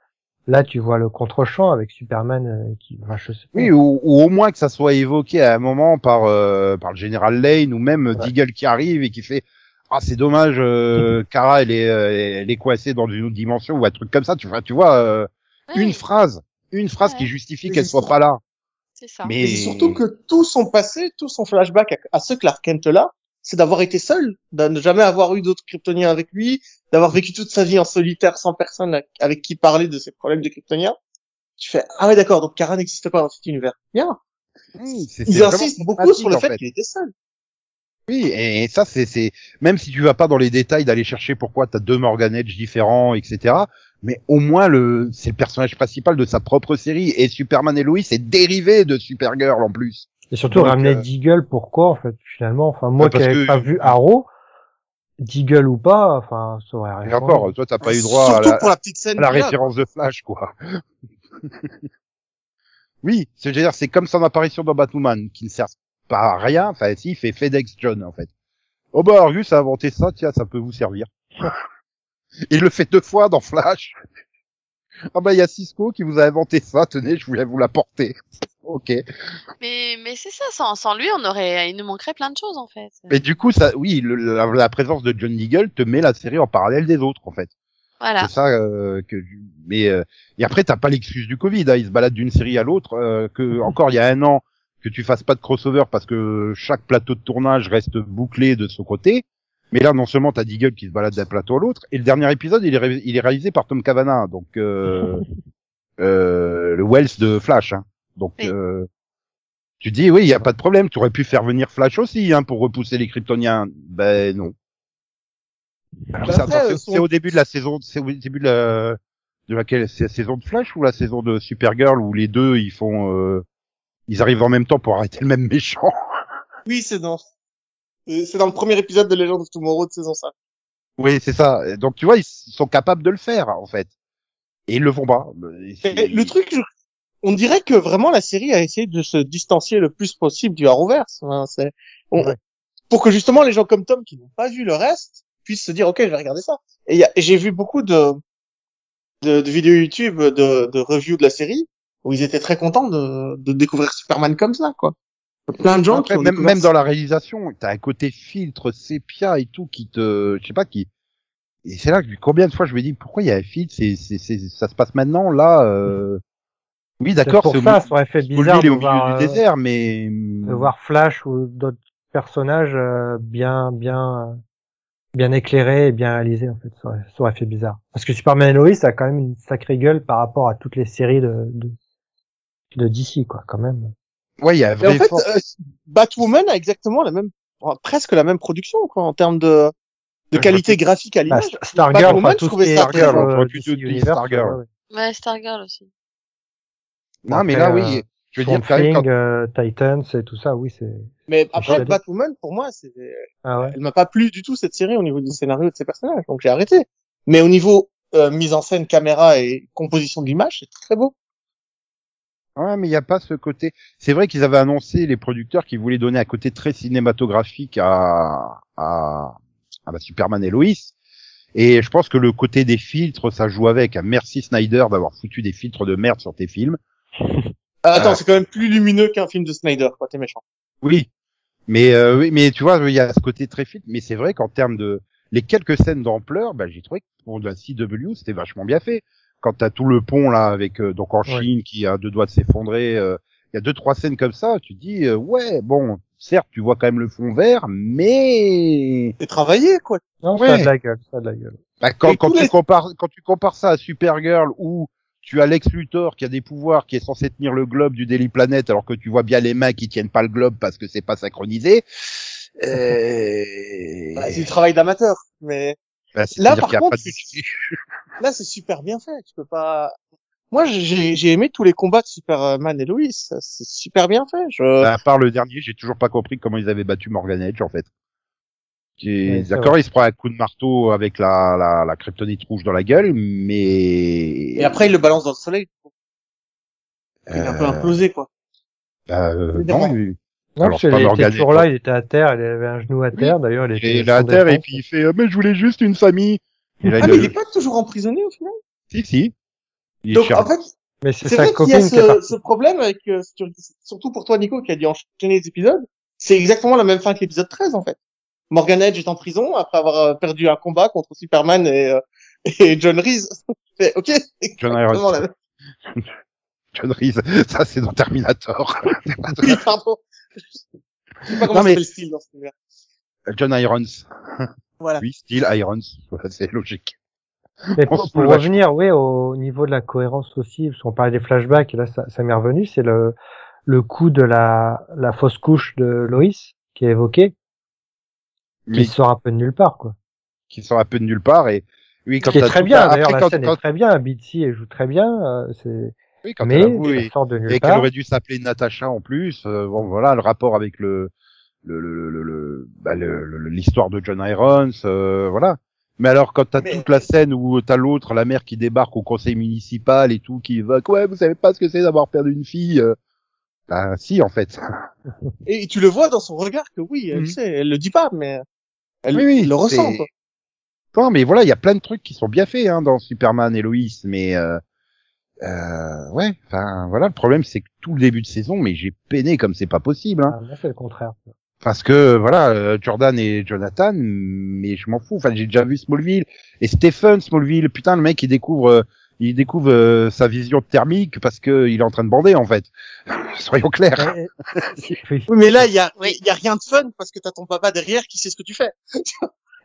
Là, tu vois le contre-champ avec Superman euh, qui, enfin, je sais pas. Oui, ou, ou au moins que ça soit évoqué à un moment par euh, par le général Lane ou même Deagle qui arrive et qui fait ah c'est dommage euh, Kara elle est euh, elle est coincée dans une autre dimension ou un truc comme ça tu vois tu vois euh, une phrase une phrase Ouais. qui justifie qu'elle soit pas là c'est ça. mais Et surtout que tout son passé, tout son flashback à, à ce Clark Kent là, c'est d'avoir été seul, de ne jamais avoir eu d'autres Kryptoniens avec lui, d'avoir vécu toute sa vie en solitaire sans personne avec qui parler de ses problèmes de Kryptoniens. Tu fais ah ouais d'accord donc Kara n'existe pas dans cet univers. Bien. C'est Ils insistent beaucoup sur le fait qu'il était seul. Oui, et, ça c'est c'est même si tu vas pas dans les détails d'aller chercher pourquoi t'as deux Morgan Edge différents, etc. Mais au moins le c'est le personnage principal de sa propre série et Superman et Lois est dérivé de Supergirl en plus. Et surtout Donc, ramener euh, Deagle, pourquoi en fait finalement? Enfin moi Bah, qui n'avais que- pas vu Arrow, Deagle ou pas, enfin ça aurait rien. Et encore, toi t'as pas eu droit à la, pour la petite scène. à la référence de Flash quoi. *laughs* oui, c'est dire c'est comme son apparition dans Batwoman qui ne sert pas rien. Enfin si, il fait FedEx John en fait. Oh bah Argus a inventé ça, tiens ça peut vous servir. *laughs* il le fait deux fois dans Flash. Ah bah il y a Cisco qui vous a inventé ça, tenez, je voulais vous l'apporter. *laughs* ok. Mais, mais c'est ça, sans, sans lui, on aurait, il nous manquerait plein de choses, en fait. Mais du coup, ça, oui, le- la, la présence de John Deagle te met la série en parallèle des autres, en fait. Voilà. C'est ça euh, que. Mais euh, et après, t'as pas l'excuse du Covid. Hein, il se balade d'une série à l'autre. euh, que encore il y a un an, que tu fasses pas de crossover parce que chaque plateau de tournage reste bouclé de son côté. Mais là, non seulement t'as Deagle qui se balade d'un plateau à l'autre, et le dernier épisode, il est, ré- il est réalisé par Tom Cavana, donc euh, *laughs* euh, le Wells de Flash. Hein. Donc Oui. euh, tu dis oui, il y a pas de problème. Tu aurais pu faire venir Flash aussi, hein, pour repousser les Kryptoniens. Ben non. Alors, Bah c'est- euh, au début de la saison, c'est au début de la de laquelle c'est la saison de Flash ou la saison de Supergirl où les deux ils font euh, ils arrivent en même temps pour arrêter le même méchant. *laughs* Oui, c'est dans euh, c'est dans le premier épisode de Legend of Tomorrow de saison 5. Oui, c'est ça. Donc tu vois, ils sont capables de le faire en fait. Et ils le font pas. Le truc, je- on dirait que vraiment la série a essayé de se distancier le plus possible du Arrowverse. Hein, c'est on- Ouais. pour que justement les gens comme Tom qui n'ont pas vu le reste puissent se dire ok, je vais regarder ça. Et, il y a- et j'ai vu beaucoup de, de de vidéos YouTube de de reviews de la série où ils étaient très contents de de découvrir Superman comme ça quoi. Plein de gens Après, qui même, dans la réalisation, t'as un côté filtre sépia et tout qui te, je sais pas qui. Et c'est là que combien de fois je me dis pourquoi il y a un filtre, c'est, c'est, c'est, ça se passe maintenant là. Euh... Oui, d'accord, pour c'est ça, ça aurait fait bizarre de au milieu voir, du euh, désert, mais de voir Flash ou d'autres personnages euh, bien, bien, bien éclairés et bien réalisés en fait. Ça aurait, ça aurait fait bizarre. Parce que Superman et Lois a quand même une sacrée gueule par rapport à toutes les séries de de, de DC quoi, quand même. ouais, il y a Et en fait, euh, Batwoman a exactement la même, presque la même production, quoi, en termes de, de qualité graphique à Bah, l'image. Star- Stargirl, Batwoman, je trouvais est ça Stargirl, euh, Stargirl. ouais, Stargirl aussi. Non, mais là, euh, oui, je veux dire quand. Thing, quand- euh, Titans et tout ça, oui, c'est. Mais après. Batwoman, pour moi, c'est, Ah ouais. elle m'a pas plu du tout cette série au niveau du scénario et de ses personnages, donc j'ai arrêté. Mais au niveau euh, mise en scène, caméra et composition de l'image, c'est très beau. Ouais, mais il n'y a pas ce côté. C'est vrai qu'ils avaient annoncé les producteurs qui voulaient donner un côté très cinématographique à à, à bah, Superman et Lois. Et je pense que le côté des filtres, ça joue avec. Ah, Merci Snyder d'avoir foutu des filtres de merde sur tes films. *laughs* Ah, attends, Ah. c'est quand même plus lumineux qu'un film de Snyder, quoi, t'es méchant. Oui, mais euh, oui, mais tu vois, il y a ce côté très filtre. Mais c'est vrai qu'en termes de les quelques scènes d'ampleur, bah, j'ai trouvé que pour de la CW, c'était vachement bien fait. Quand t'as tout le pont là avec euh, donc en Ouais. Chine qui a deux doigts de s'effondrer, euh, il y a deux trois scènes comme ça. Tu te dis euh, ouais, bon, certes, tu vois quand même le fond vert, mais C'est travaillé, quoi. Non, Ouais. ça a de la gueule, ça a de la gueule. bah, quand, quand tu les- compares quand tu compares ça à Supergirl où tu as Lex Luthor qui a des pouvoirs, qui est censé tenir le globe du Daily Planet, alors que tu vois bien les mains qui tiennent pas le globe parce que c'est pas synchronisé. Euh... Bah, c'est du travail d'amateur. Mais Bah, Là, par contre, pas de- c'est- *laughs* là, c'est super bien fait. Tu peux pas. Moi, j'ai j'ai aimé tous les combats de Superman et Lois. C'est super bien fait. Je... Bah, à part le dernier, j'ai toujours pas compris comment ils avaient battu Morgan Edge en fait. Ouais, D'accord, il se prend un coup de marteau avec la, la, la kryptonite rouge dans la gueule, mais Et après, il le balance dans le soleil. Il est un peu Euh, implosé, quoi. bah, euh, non, il- Non, Alors, parce c'est qu'il était Morgan toujours là, il était à terre, il avait un genou à terre, d'ailleurs, il Il était est là à terre et puis il fait euh, mais je voulais juste une famille. Et là, Ah, il mais le- il est pas toujours emprisonné au final? Si si. Il est Donc, en fait, Mais c'est vrai qu'il y a est ce, ce problème avec, euh, sur- surtout pour toi, Nico, qui a dû enchaîner les épisodes. C'est exactement la même fin que l'épisode 13, en fait. Morgan Edge est en prison après avoir euh, perdu un combat contre Superman et, euh, et John Reese. *laughs* Ok. John Irons. *laughs* Reese, ça c'est dans Terminator. *laughs* Oui, pardon. Je sais pas comment mais- s'appelle le style dans ce univers. John Irons. *laughs* Voilà. Oui, style Irons. Voilà, *laughs* c'est logique. Mais pour, pour revenir, oui, au niveau de la cohérence aussi, parce qu'on parlait des flashbacks, et là, ça, ça m'est revenu, c'est le, le coup de la, la fausse couche de Loïs, qui est évoqué, Mais qui sort un peu de nulle part, quoi. qui sort un peu de nulle part et oui quand qui est très bien, d'ailleurs, la quand- scène quand- est très bien, Bitsy, elle joue très bien, euh, c'est, oui, quand mais elle avoue, ça et, sort de nulle et qu'elle part. aurait dû s'appeler Natacha en plus. euh, bon voilà le rapport avec le le le le, le- bah, le- le- l'histoire de John Irons, euh, voilà. Mais alors quand t'as Mais- toute la scène où t'as l'autre, la mère qui débarque au conseil municipal et tout, qui évoque ouais vous savez pas ce que c'est d'avoir perdu une fille. euh, Bah si en fait. *laughs* Et tu le vois dans son regard que oui, elle Mhm. sait, elle le dit pas, mais elle Oui, oui, le ressent. Quoi. Non, mais voilà, il y a plein de trucs qui sont bien faits hein, dans Superman et Lois, mais euh, euh, ouais, enfin voilà, le problème c'est que tout le début de saison, mais j'ai peiné comme c'est pas possible, hein, Ah, c'est le contraire. parce que voilà, euh, Jordan et Jonathan, mais je m'en fous. Enfin, j'ai déjà vu Smallville et Stephen Smallville, putain, le mec il découvre, euh, il découvre euh, sa vision thermique parce que il est en train de bander en fait. *laughs* Soyons clairs. *laughs* Oui. Oui, mais là, il y a, Oui. il y a rien de fun parce que t'as ton papa derrière qui sait ce que tu fais. *laughs*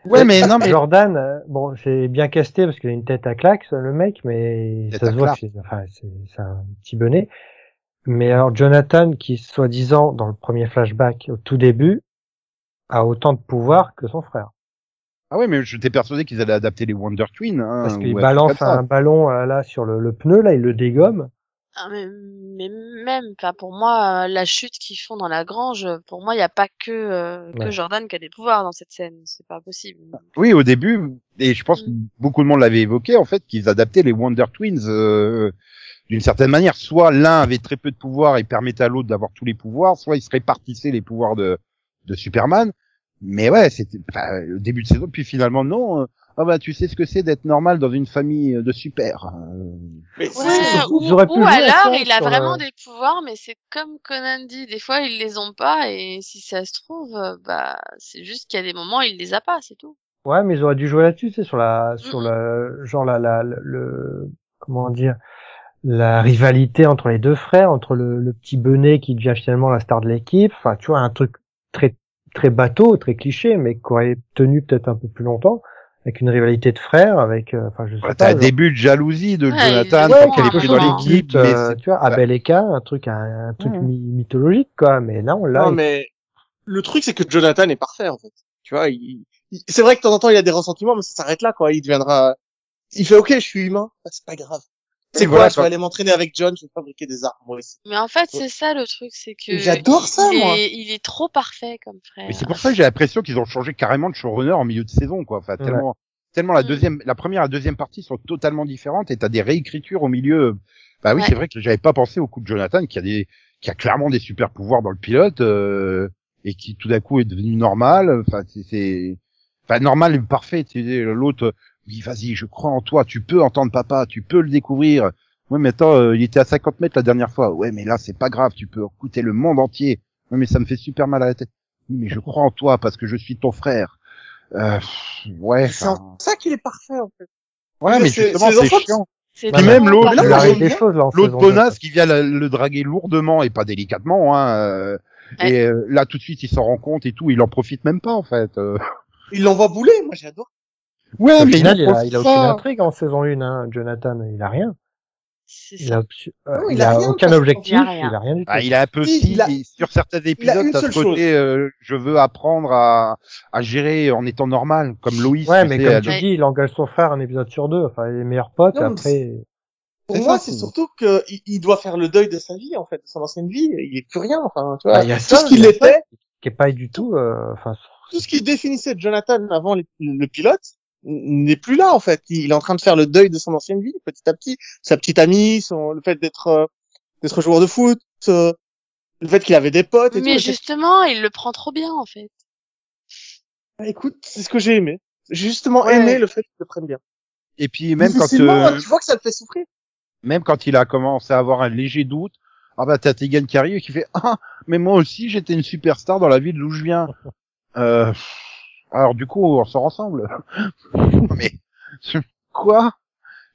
Ouais, mais non, mais Jordan, euh, bon, c'est bien casté parce qu'il a une tête à claque, le mec, mais Tête ça se voit, que c'est, enfin, c'est, c'est un petit bonnet. Mais alors, Jonathan, qui soi-disant, dans le premier flashback, au tout début, a autant de pouvoir que son frère. ah ouais, mais j'étais persuadé qu'ils allaient adapter les Wonder Twins. Hein, Parce qu'il balance un ballon euh, là sur le, le pneu, là, il le dégomme. Ah, mais, mais même, enfin, pour moi, euh, la chute qu'ils font dans la grange, pour moi, il n'y a pas que, euh, que Ouais. Jordan qui a des pouvoirs dans cette scène. C'est pas possible. Oui, au début, et je pense que Mm. beaucoup de monde l'avait évoqué, en fait, qu'ils adaptaient les Wonder Twins euh, d'une certaine manière. Soit l'un avait très peu de pouvoir et permettait à l'autre d'avoir tous les pouvoirs, soit ils se répartissaient les pouvoirs de, de Superman. Mais ouais, c'était le début de saison, puis finalement non. Euh, Ah bah tu sais ce que c'est d'être normal dans une famille de super. Euh, Mais Ouais, ou, alors il a sur vraiment des pouvoirs, mais c'est comme Conan dit, des fois ils les ont pas et si ça se trouve, euh, bah c'est juste qu'il y a des moments il les a pas, c'est tout. Ouais, mais ils auraient dû jouer là-dessus, c'est sur la, sur le, genre la, la, le, le- comment dire, la rivalité entre les deux frères, entre le, le petit Benet qui devient finalement la star de l'équipe. Enfin, tu vois, un truc très, très bateau, très cliché, mais qui aurait tenu peut-être un peu plus longtemps, avec une rivalité de frères, avec, euh, enfin, je sais ouais, pas. T'as un genre- début de jalousie de Ouais, Jonathan il- quand ouais, elle est dans l'équipe, euh, mais c'est- tu vois, Abel et Cain, un truc, un, un truc Ouais. my- mythologique, quoi. Mais non, là, non, il- mais le truc, c'est que Jonathan est parfait, en fait. Tu vois, il, il- c'est vrai que de temps en temps, il a des ressentiments, mais ça s'arrête là, quoi. Il deviendra, il fait, ok, je suis humain, bah, c'est pas grave. C'est quoi, voilà, je vais aller m'entraîner avec John, je vais fabriquer des armes, moi aussi. Mais en fait c'est ça le truc, c'est que J'adore ça, il moi. Est, il est trop parfait comme frère. Mais c'est pour ça que j'ai l'impression qu'ils ont changé carrément de showrunner en milieu de saison, quoi. Enfin, Ouais. tellement, tellement la Mm. deuxième, la première et la deuxième partie sont totalement différentes et t'as des réécritures au milieu. Bah oui, Ouais. c'est vrai que j'avais pas pensé au coup de Jonathan qui a des, qui a clairement des super pouvoirs dans le pilote euh, et qui tout d'un coup est devenu normal. Enfin, c'est, c'est, enfin normal et parfait. Tu sais, l'autre, oui, vas-y, je crois en toi. Tu peux entendre papa, tu peux le découvrir. Ouais, mais attends, euh, il était à 50 mètres la dernière fois. Ouais, mais là, c'est pas grave. Tu peux écouter le monde entier. Ouais, mais ça me fait super mal à la tête. Oui, mais je crois en toi parce que je suis ton frère. Euh, ouais. C'est en ça qu'il est parfait, en fait. Ouais, mais c'est- justement, c'est chiant. C'est trop même l'autre, L'autre deux. bonasse qui vient le, le draguer lourdement et pas délicatement, hein. euh, Ouais. Et euh, là, tout de suite, il s'en rend compte et tout. Il en profite même pas, en fait. euh. Il l'envoie bouler, moi, j'adore. Ouais, Au mais final, il, a, il a aucune intrigue en saison 1, hein, Jonathan. Il a rien. C'est Il ça. a, euh, Non, il il a a rien, aucun objectif. qu'il a rien. Il a rien du tout. Ah, il a un peu Si, si, il a- sur certains épisodes, ce chose. côté, euh, je veux apprendre à, à gérer en étant normal, comme Loïs. Ouais, mais sais, comme tu dis, il engage son frère un épisode sur deux. Enfin, les meilleurs potes. Non, après, Pour moi, ça, c'est surtout que il, il doit faire le deuil de sa vie, en fait, de son ancienne vie. Il est plus rien, enfin, tu vois. bah, il y a tout ça. ce qu'il il y a ça était, qui est pas du tout. euh, Enfin, tout ce qui définissait Jonathan avant le pilote n'est plus là, en fait. Il est en train de faire le deuil de son ancienne vie, petit à petit. Sa petite amie, son, le fait d'être, euh, d'être joueur de foot, euh, Le fait qu'il avait des potes et Mais tout. justement, il le prend trop bien en fait. Écoute, c'est ce que j'ai aimé. J'ai justement Ouais. aimé le fait qu'il le prenne bien. Et puis même quand euh, tu vois que ça le fait souffrir. même quand il a commencé à avoir un léger doute, ah bah t'as Tegan qui arrive et qui fait ah mais moi aussi j'étais une superstar dans la ville d'où je viens. *laughs* Euh, alors du coup on sort ensemble. *laughs* mais quoi?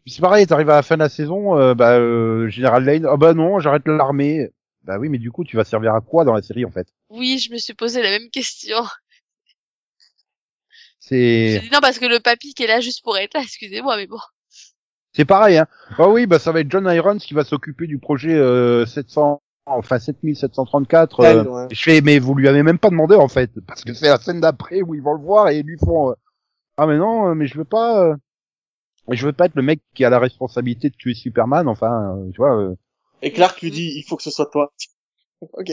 C'est pareil, t'arrives à la fin de la saison, euh, bah euh, Général Lane, ah bah non j'arrête l'armée. Bah oui mais du coup tu vas servir à quoi dans la série en fait? Oui, je me suis posé la même question. C'est J'ai dit non parce que le papy qui est là juste pour être là, excusez-moi, mais bon. C'est pareil, hein. Ah oui, bah ça va être John Irons qui va s'occuper du projet euh, 700, enfin 7734. euh, ouais. Je fais, mais vous lui avez même pas demandé en fait, parce que c'est la scène d'après où ils vont le voir et ils lui font, euh, ah mais non, euh, mais je veux pas, euh, je veux pas être le mec qui a la responsabilité de tuer Superman, enfin, euh, tu vois. euh, Et Clark lui dit, il faut que ce soit toi. *laughs* ok.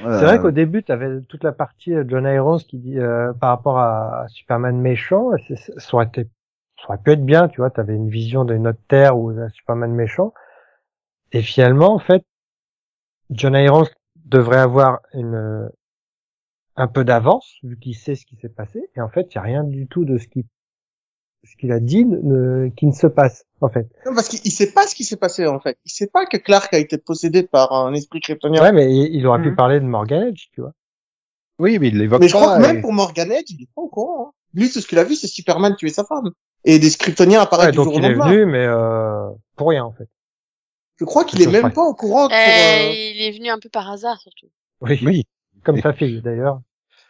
voilà. C'est vrai qu'au début, tu avais toute la partie John Irons qui dit euh, par rapport à Superman méchant, ça aurait été, ça aurait pu être bien, tu vois, tu avais une vision d'une autre terre ou d'un Superman méchant. Et finalement, en fait, John Irons devrait avoir une euh, un peu d'avance vu qu'il sait ce qui s'est passé. Et en fait, il y a rien du tout de ce qui ce qu'il a dit ne- qui ne se passe en fait. Non, parce qu'il il sait pas ce qui s'est passé, en fait. Il sait pas que Clark a été possédé par un esprit kryptonien. Ouais, mais il il aurait pu Mhm. parler de Morgan Edge, tu vois. Oui, mais il l'évoque Mais je crois que et- même pour Morgan Edge, il est pas au courant. hein. Lui, tout ce qu'il a vu, c'est Superman tuer sa femme. Et des Kryptoniens apparaissent Ouais, du donc il est venu, mais euh, pour rien en fait. Je crois qu'il est même pas au courant. Pour, Euh, euh, il est venu un peu par hasard surtout. Oui, Oui. comme sa fille d'ailleurs.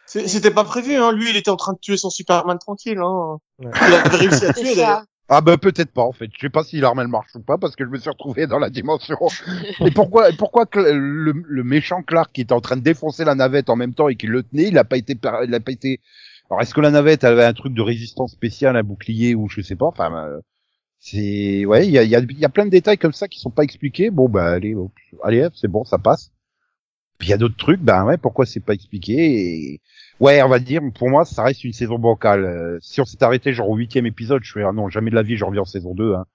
C'était pas prévu, hein. Lui, il était en train de tuer son Superman tranquille, hein. Ouais. Il avait réussi à tuer, d'ailleurs. Ah bah peut-être pas en fait. Je sais pas si l'arme elle marche ou pas parce que je me suis retrouvé dans la dimension. *laughs* et pourquoi pourquoi le, le méchant Clark qui était en train de défoncer la navette en même temps et qui le tenait, il a pas été il a pas été Alors est-ce que la navette avait un truc de résistance spéciale, un bouclier ou je sais pas enfin euh, c'est ouais, il y a, il y, a, y a plein de détails comme ça qui sont pas expliqués. Bon bah allez hop, allez c'est bon, ça passe. Puis il y a d'autres trucs, ben ouais, pourquoi c'est pas expliqué et ouais, on va dire pour moi ça reste une saison bancale. Euh, si on s'est arrêté genre au huitième épisode, je fais ah non, jamais de la vie, je reviens en saison 2 hein.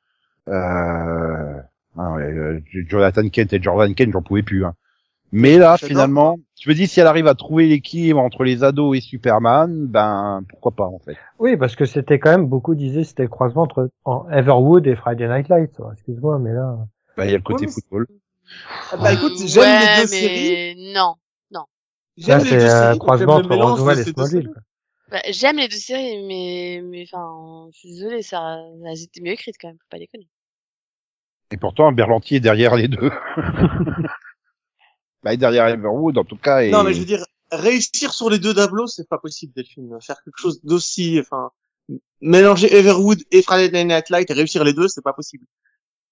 Euh, ah ouais, euh, Jonathan Kent et Jordan Kent, j'en pouvais plus hein. Mais là, finalement, je me dis si elle arrive à trouver l'équilibre entre les ados et Superman, ben pourquoi pas en fait. Oui, parce que c'était quand même beaucoup disaient c'était le croisement entre en Everwood et Friday Night Lights. Excuse-moi, mais là. Ben il y a le côté Ouais, football. Ah Bah écoute, j'aime ouais, les deux mais séries. non. J'aime Là, les c'est deux euh, séries. croisement entre Roswell et Smallville. Bah, J'aime les deux séries, mais mais enfin, je suis désolée, ça, elles étaient mieux écrites quand même, faut pas déconner. Et pourtant, Berlanti est derrière les deux. *laughs* bah, derrière Everwood, en tout cas. Et... Non, mais je veux dire, réussir sur les deux tableaux, c'est pas possible, Delphine. Faire quelque chose d'aussi, enfin, mélanger Everwood et Friday Night Light et réussir les deux, c'est pas possible.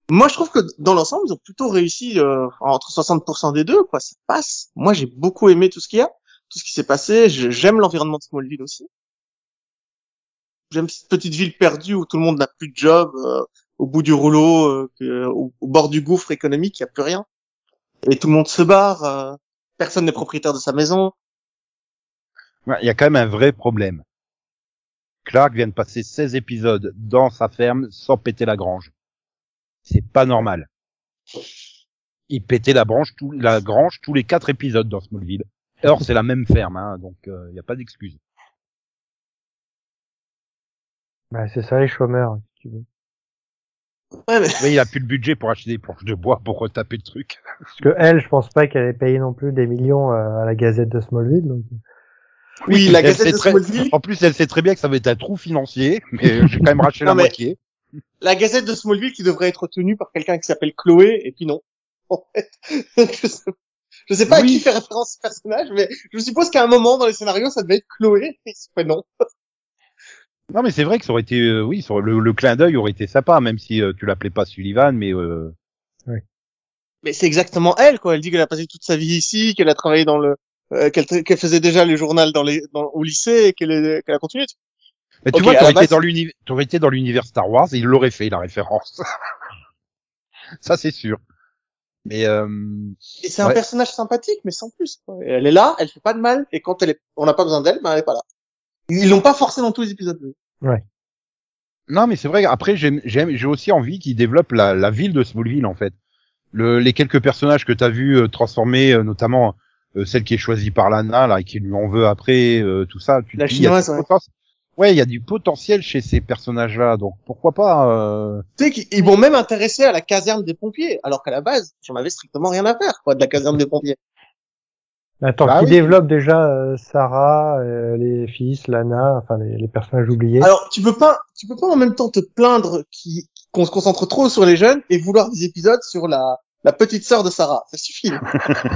Moi, je trouve que dans l'ensemble, ils ont plutôt réussi euh, entre 60% des deux, quoi. Ça passe. Moi, j'ai beaucoup aimé tout ce qu'il y a, tout ce qui s'est passé. J'aime l'environnement de Smallville aussi. J'aime cette petite ville perdue où tout le monde n'a plus de job, euh, au bout du rouleau, euh, au, au bord du gouffre économique, il y a plus rien. Et tout le monde se barre. euh, personne n'est propriétaire de sa maison. Ouais, Il y a quand même un vrai problème. Clark vient de passer 16 épisodes dans sa ferme sans péter la grange. C'est pas normal. Il pétait la branche, tout, la grange tous les quatre épisodes dans Smallville. Or, c'est la même ferme, hein, donc il n'y a pas d'excuse. Bah, c'est ça les chômeurs, si tu veux. Ouais, mais... Mais il a plus le budget pour acheter des planches de bois pour retaper le truc. *laughs* Parce que elle, je pense pas qu'elle ait payé non plus des millions euh, à la Gazette de Smallville. Donc... Oui, la elle Gazette de très- Smallville, En plus, elle sait très bien que ça va être un trou financier, mais j'ai quand même racheté *laughs* la mais- moitié. la Gazette de Smallville qui devrait être tenue par quelqu'un qui s'appelle Chloé, et puis non. *laughs* En fait, je sais, je sais pas à qui fait référence ce personnage, mais je suppose qu'à un moment dans les scénarios, ça devait être Chloé, et c'est non. Non, mais c'est vrai que ça aurait été, euh, oui, ça aurait- le, le clin d'œil aurait été sympa, même si euh, tu l'appelais pas Sullivan, mais euh, Mais c'est exactement elle, quoi. Elle dit qu'elle a passé toute sa vie ici, qu'elle a travaillé dans le, euh, qu'elle qu'elle faisait déjà les journaux dans les, dans, au lycée, et qu'elle est- qu'elle a continué. Mais tu Ok, vois, t'aurais été base- dans l'univers, t'aurais été dans l'univers Star Wars, et il l'aurait fait, la référence. *laughs* ça, c'est sûr. Mais, euh, Et c'est un Ouais. personnage sympathique, mais sans plus. quoi. Elle est là, elle fait pas de mal, et quand elle est, on n'a pas besoin d'elle, ben elle est pas là. Ils l'ont pas forcé dans tous les épisodes. non, mais c'est vrai, après, j'aime, j'aime, j'ai aussi envie qu'il développe la, la ville de Smallville, en fait. le, les quelques personnages que t'as vu euh, transformer, euh, notamment euh, celle qui est choisie par Lana, là, et qui lui en veut après, euh, tout ça. Tu La dis, chinoise, ouais. Ouais, il y a du potentiel chez ces personnages-là, donc pourquoi pas. euh, Tu sais qu'ils ils vont même intéresser à la caserne des pompiers, alors qu'à la base, j'en avais strictement rien à faire, quoi, de la caserne des pompiers. Attends, Bah qui oui. développe déjà euh, Sarah, euh, les fils, Lana, enfin les, les personnages oubliés. Alors, tu peux pas, tu peux pas en même temps te plaindre qui- qu'on se concentre trop sur les jeunes et vouloir des épisodes sur la, la petite sœur de Sarah. Ça suffit. *laughs*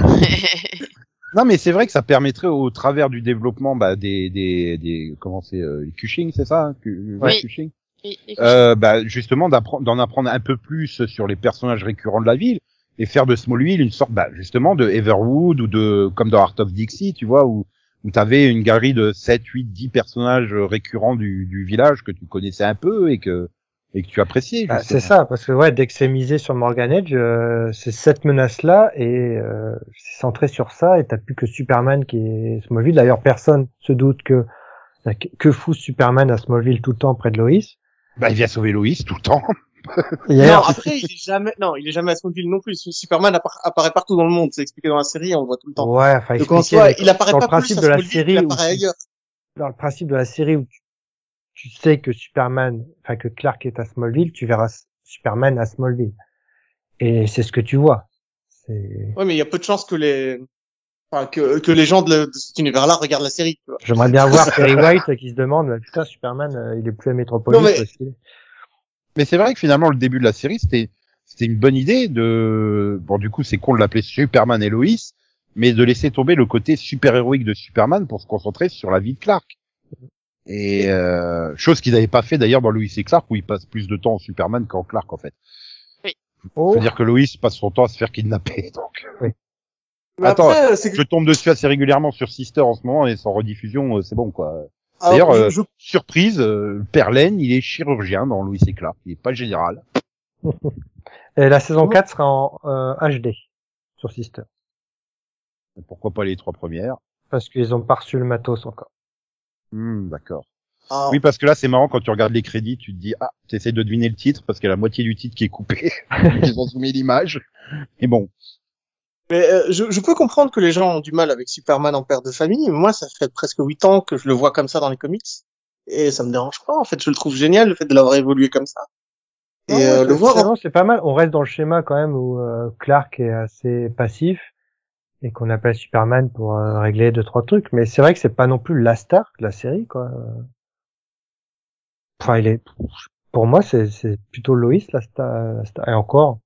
*laughs* Non, mais c'est vrai que ça permettrait au travers du développement bah, des, des, des comment c'est euh, les Cushing, c'est ça, hein, Cu- Oui. Cushing Et- et- euh, bah, justement d'apprendre d'en apprendre un peu plus sur les personnages récurrents de la ville et faire de Smallville une sorte bah, justement de Everwood ou de comme dans Heart of Dixie tu vois où où t'avais une galerie de 7 8 10 personnages récurrents du, du village que tu connaissais un peu et que et que tu appréciais Bah, c'est ça, parce que ouais, dès que c'est misé sur Morgan Edge, euh, c'est cette menace-là et euh, c'est centré sur ça et t'as plus que Superman qui est Smallville. D'ailleurs, personne se doute que que fout Superman à Smallville tout le temps près de Lois. bah, il vient sauver Lois tout le temps Non, après, il est jamais, non, il est jamais à Smallville non plus. Superman appara- apparaît partout dans le monde. C'est expliqué dans la série, on le voit tout le temps. ouais, enfin, Donc en soi, il apparaît dans pas le principe plus de la série il apparaît tu- ailleurs. dans le principe de la série où tu, tu sais que Superman, enfin que Clark est à Smallville, tu verras Superman à Smallville. Et c'est ce que tu vois. Ouais, mais il y a peu de chances que les, enfin, que, que les gens de, le- de cet univers-là regardent la série. J'aimerais bien voir *laughs* Perry White qui se demande, putain, Superman, euh, il est plus à Metropolis. Non, mais- parce Mais c'est vrai que finalement le début de la série c'était c'était une bonne idée de bon du coup c'est con de l'appeler Superman et Lois mais de laisser tomber le côté super héroïque de Superman pour se concentrer sur la vie de Clark. Et euh, chose qu'ils n'avaient pas fait d'ailleurs dans Lois et Clark où il passe plus de temps en Superman qu'en Clark en fait. Oh, Faut dire que Lois passe son temps à se faire kidnapper *laughs* donc. Mais Attends, après, c'est que, Je tombe dessus assez régulièrement sur Sister en ce moment et sans rediffusion euh, c'est bon quoi. D'ailleurs, euh, je- Surprise, euh, Perlen il est chirurgien dans Lois et Clark, il est pas général. *laughs* et la saison 4 sera en euh, HD sur Sister. Pourquoi pas les trois premières? Parce qu'ils ont pas reçu le matos encore. Hmm, D'accord. ah, Oui, parce que là, c'est marrant quand tu regardes les crédits, tu te dis, ah, tu essaies de deviner le titre parce qu'il y a la moitié du titre qui est coupé. *laughs* Ils ont zoomé l'image. Et bon. Mais euh, je, je peux comprendre que les gens ont du mal avec Superman en père de famille. Moi, ça fait presque huit ans que je le vois comme ça dans les comics. Et ça me dérange pas. En fait, je le trouve génial, le fait de l'avoir évolué comme ça. Et Non, ouais, euh, le voir non, c'est pas mal. On reste dans le schéma quand même où euh, Clark est assez passif et qu'on appelle Superman pour euh, régler deux trois trucs. Mais c'est vrai que c'est pas non plus la star de la série, quoi. Enfin, il est, pour moi, c'est plutôt Lois la star, la star. Et encore.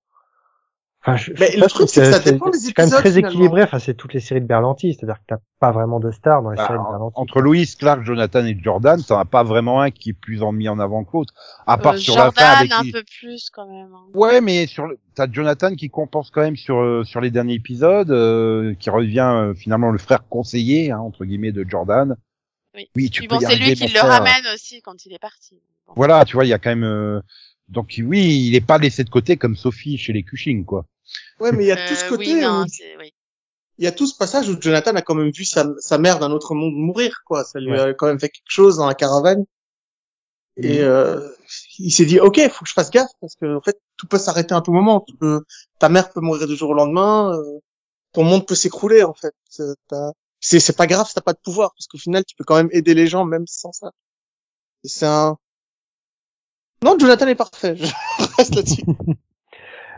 Enfin, je, Mais le truc, c'est que ça dépend des C'est quand même très finalement. équilibré. Enfin, c'est toutes les séries de Berlanti, c'est-à-dire que t'as pas vraiment de stars dans les Bah, séries de Berlanti. entre Louis, Clark, Jonathan et Jordan, t'en as pas vraiment un qui est plus en mis en avant que l'autre. À part Euh, sur la fin Jordan avec un qui- peu plus quand même. hein. Ouais, mais sur le... t'as Jonathan qui compense quand même sur euh, sur les derniers épisodes, euh, qui revient euh, finalement le frère conseiller hein, entre guillemets de Jordan. Oui. tu Puis peux bon, c'est lui qui le frère. ramène aussi quand il est parti. Bon. Voilà, tu vois, il y a quand même. euh, Donc oui, il est pas laissé de côté comme Sophie chez les Cushing, quoi. Ouais, mais il y a tout ce Euh, côté oui, non, où c'est- oui. il y a tout ce passage où Jonathan a quand même vu sa, sa mère d'un autre monde mourir, quoi. Ça lui Ouais. a quand même fait quelque chose dans la caravane. Et euh, il s'est dit, ok, faut que je fasse gaffe parce que en fait, tout peut s'arrêter à tout moment. Tu peux, ta mère peut mourir du jour au lendemain. euh, ton monde peut s'écrouler, en fait. C'est pas grave si t'as pas de pouvoir parce qu'au final, tu peux quand même aider les gens même sans ça. C'est un. Non, Jonathan est parfait. Je *laughs* reste là-dessus. *laughs*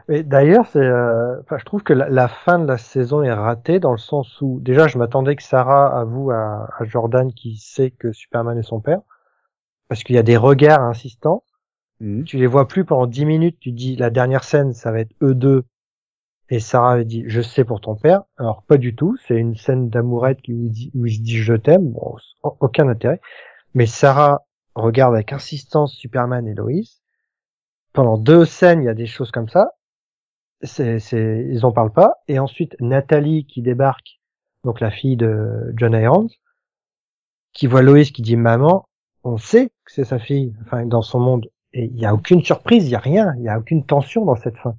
Et d'ailleurs, c'est, euh, je trouve que la, la fin de la saison est ratée dans le sens où, déjà, je m'attendais que Sarah avoue à, à Jordan qui sait que Superman est son père, parce qu'il y a des regards insistants. Tu les vois plus pendant dix minutes. Tu dis la dernière scène, ça va être eux deux. Et Sarah avait dit, je sais pour ton père. Alors pas du tout. C'est une scène d'amourette qui où dit, où il se dit je t'aime. Bon, aucun intérêt. Mais Sarah regarde avec insistance Superman et Lois. Pendant deux scènes, il y a des choses comme ça c'est, c'est, ils en parlent pas. Et ensuite, Nathalie qui débarque, donc la fille de John Irons, qui voit Lois qui dit maman, on sait que c'est sa fille, enfin dans son monde. Et il y a aucune surprise, il y a rien, il y a aucune tension dans cette fin.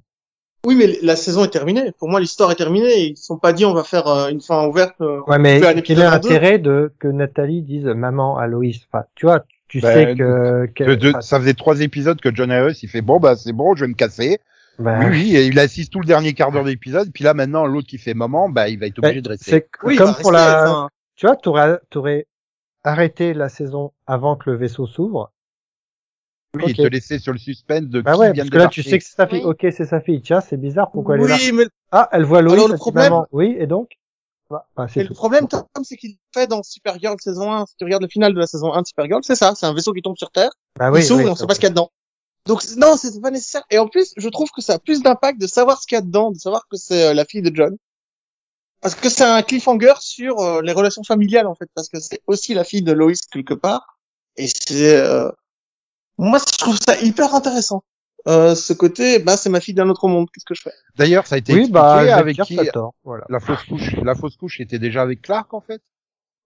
Oui, mais la saison est terminée. Pour moi, l'histoire est terminée. Ils se sont pas dit on va faire euh, une fin ouverte. euh, Ouais, mais quel est l'intérêt de que Nathalie dise maman à Lois Enfin, tu vois, tu Ben, sais que, que- Que de- enfin, ça faisait trois épisodes que John Harris il fait bon bah c'est bon, je vais me casser. Bah, Oui, oui, et il assiste tout le dernier quart d'heure d'épisode, puis là maintenant l'autre qui fait maman, bah il va être obligé de rester. C'est Oui, comme pour la, tu vois, t'aurais, t'aurais arrêté la saison avant que le vaisseau s'ouvre. Oui, ok. et te laisser sur le suspense de Bah qui ouais, vient parce de que là, tu sais que c'est sa fille. Oui. Ok, c'est sa fille. Tiens, c'est bizarre. Pourquoi elle est là? oui, mais, Ah, elle voit Loïs. Alors, le problème- maman. Oui, et donc? Bah, bah, mais le problème, Tom, c'est qu'il fait dans Supergirl saison 1, si tu regardes le final de la saison 1 de Supergirl, c'est ça, c'est un vaisseau qui tombe sur Terre, Bah oui, il s'ouvre oui, et on sait pas ce qu'il y a dedans. Donc, non, c'est pas nécessaire. Et en plus, je trouve que ça a plus d'impact de savoir ce qu'il y a dedans, de savoir que c'est euh, la fille de John. Parce que c'est un cliffhanger sur euh, les relations familiales, en fait, parce que c'est aussi la fille de Lois quelque part. Et c'est, euh, moi, je trouve ça hyper intéressant. Euh, ce côté, bah, c'est ma fille d'un autre monde, qu'est-ce que je fais? D'ailleurs, ça a été Oui, expliqué bah, avec qui? Voilà. la fausse couche. La fausse couche était déjà avec Clark en fait?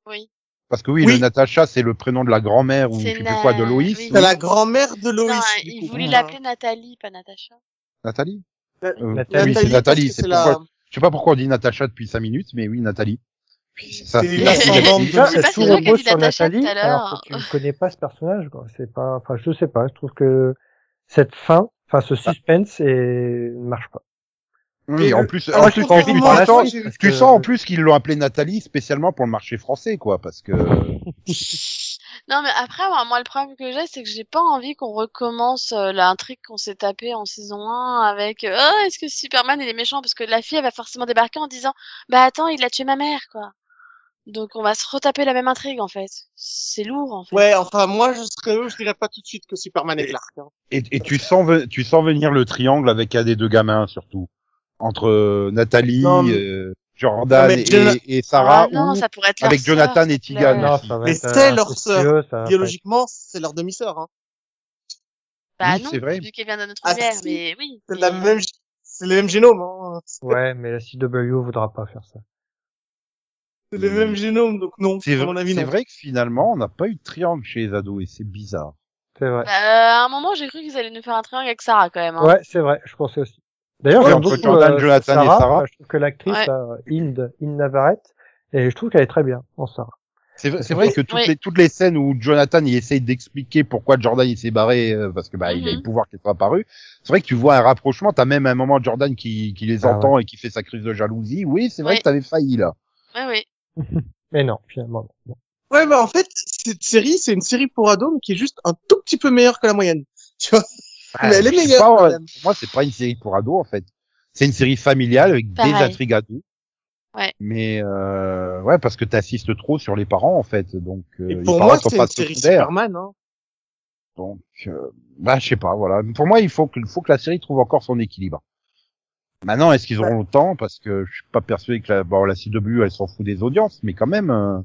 Oui. Parce que oui, Oui. le Natacha c'est le prénom de la grand-mère ou je sais plus quoi de Loïs. oui. C'est la grand-mère de non, du il coup. voulait l'appeler Nathalie, pas Natacha. Nathalie? Na- Euh, Nathalie. oui, c'est Nathalie. C'est c'est pourquoi. la, Je sais pas pourquoi on dit Natacha depuis cinq minutes, mais oui, Nathalie. Puis c'est ça. C'est c'est- une ascendante de- Déjà, Je sais pas tout si Jacques a repose dit sur Nathalie, alors que tu ne connais pas ce personnage, quoi. C'est pas, enfin, je sais pas. Je trouve que cette fin, enfin, ce suspense, et... ne marche pas. Oui, Et en plus, alors, en plus, tu, sens, tu que- sens en plus qu'ils l'ont appelée Nathalie spécialement pour le marché français, quoi, parce que Non, mais après, moi, moi, le problème que j'ai, c'est que j'ai pas envie qu'on recommence euh, l'intrigue qu'on s'est tapé en saison 1 avec euh, oh, est-ce que Superman il est méchant? Parce que la fille elle va forcément débarquer en disant bah attends il a tué ma mère quoi. Donc on va se retaper la même intrigue en fait. C'est lourd en fait. Ouais, enfin, moi, je serais je dirais pas tout de suite que Superman est Clark. hein. et, et tu sens tu sens venir le triangle avec un des deux gamins surtout entre euh, Nathalie, Non, mais- euh, Jordan Non, et, et Sarah Ah, non, ou ça pourrait être avec sœur, Jonathan et. Tegan. Non, aussi. ça va Mais être, c'est euh, leur pas Biologiquement, c'est leur demi-sœur. Hein. Bah Oui, non, c'est vrai. vu qu'elle vient d'un autre Ah, univers, si. mais oui. C'est mais- la même, c'est le même génome. Hein. Ouais, mais la CW voudra pas faire ça. C'est le même génome, donc non. C'est à mon avis, c'est non. vrai que finalement, on n'a pas eu de triangle chez les ados et c'est bizarre. C'est vrai. Bah, euh, à un moment, j'ai cru qu'ils allaient nous faire un triangle avec Sarah quand même. Hein. Ouais, c'est vrai. Je pensais aussi. D'ailleurs, j'aime entre beaucoup Jordan, euh, Jonathan et Sarah. Je trouve que l'actrice, Ouais. là, Inde, Inde Navarrete, et je trouve qu'elle est très bien en Sarah. C'est vrai, que toutes Oui. les toutes les scènes où Jonathan il essaye d'expliquer pourquoi Jordan il s'est barré euh, parce que bah il a Mhm. le pouvoir qui est pas apparu. C'est vrai que tu vois un rapprochement. T'as même un moment Jordan qui qui les Ah entend et qui fait sa crise de jalousie. Oui, c'est vrai Oui. que t'avais failli là. Ouais, oui. *laughs* Mais non, finalement, non. Ouais, bah en fait, cette série, c'est une série pour ados, mais qui est juste un tout petit peu meilleure que la moyenne. *laughs* Tu vois? Mais elle est meilleure, pas, même. Pour moi, c'est pas une série pour ados en fait. C'est une série familiale avec des intrigues ados. Ouais. Mais euh, ouais, parce que t'assistes trop sur les parents en fait, donc euh, Et les pour parents moi, sont c'est pas une série. Superman. Hein. Donc, euh, bah, je sais pas, voilà. Pour moi, il faut que, il faut que la série trouve encore son équilibre. Maintenant, est-ce qu'ils auront le temps? Parce que je suis pas persuadé que la, bon, la CW, elle s'en fout des audiences, mais quand même. euh,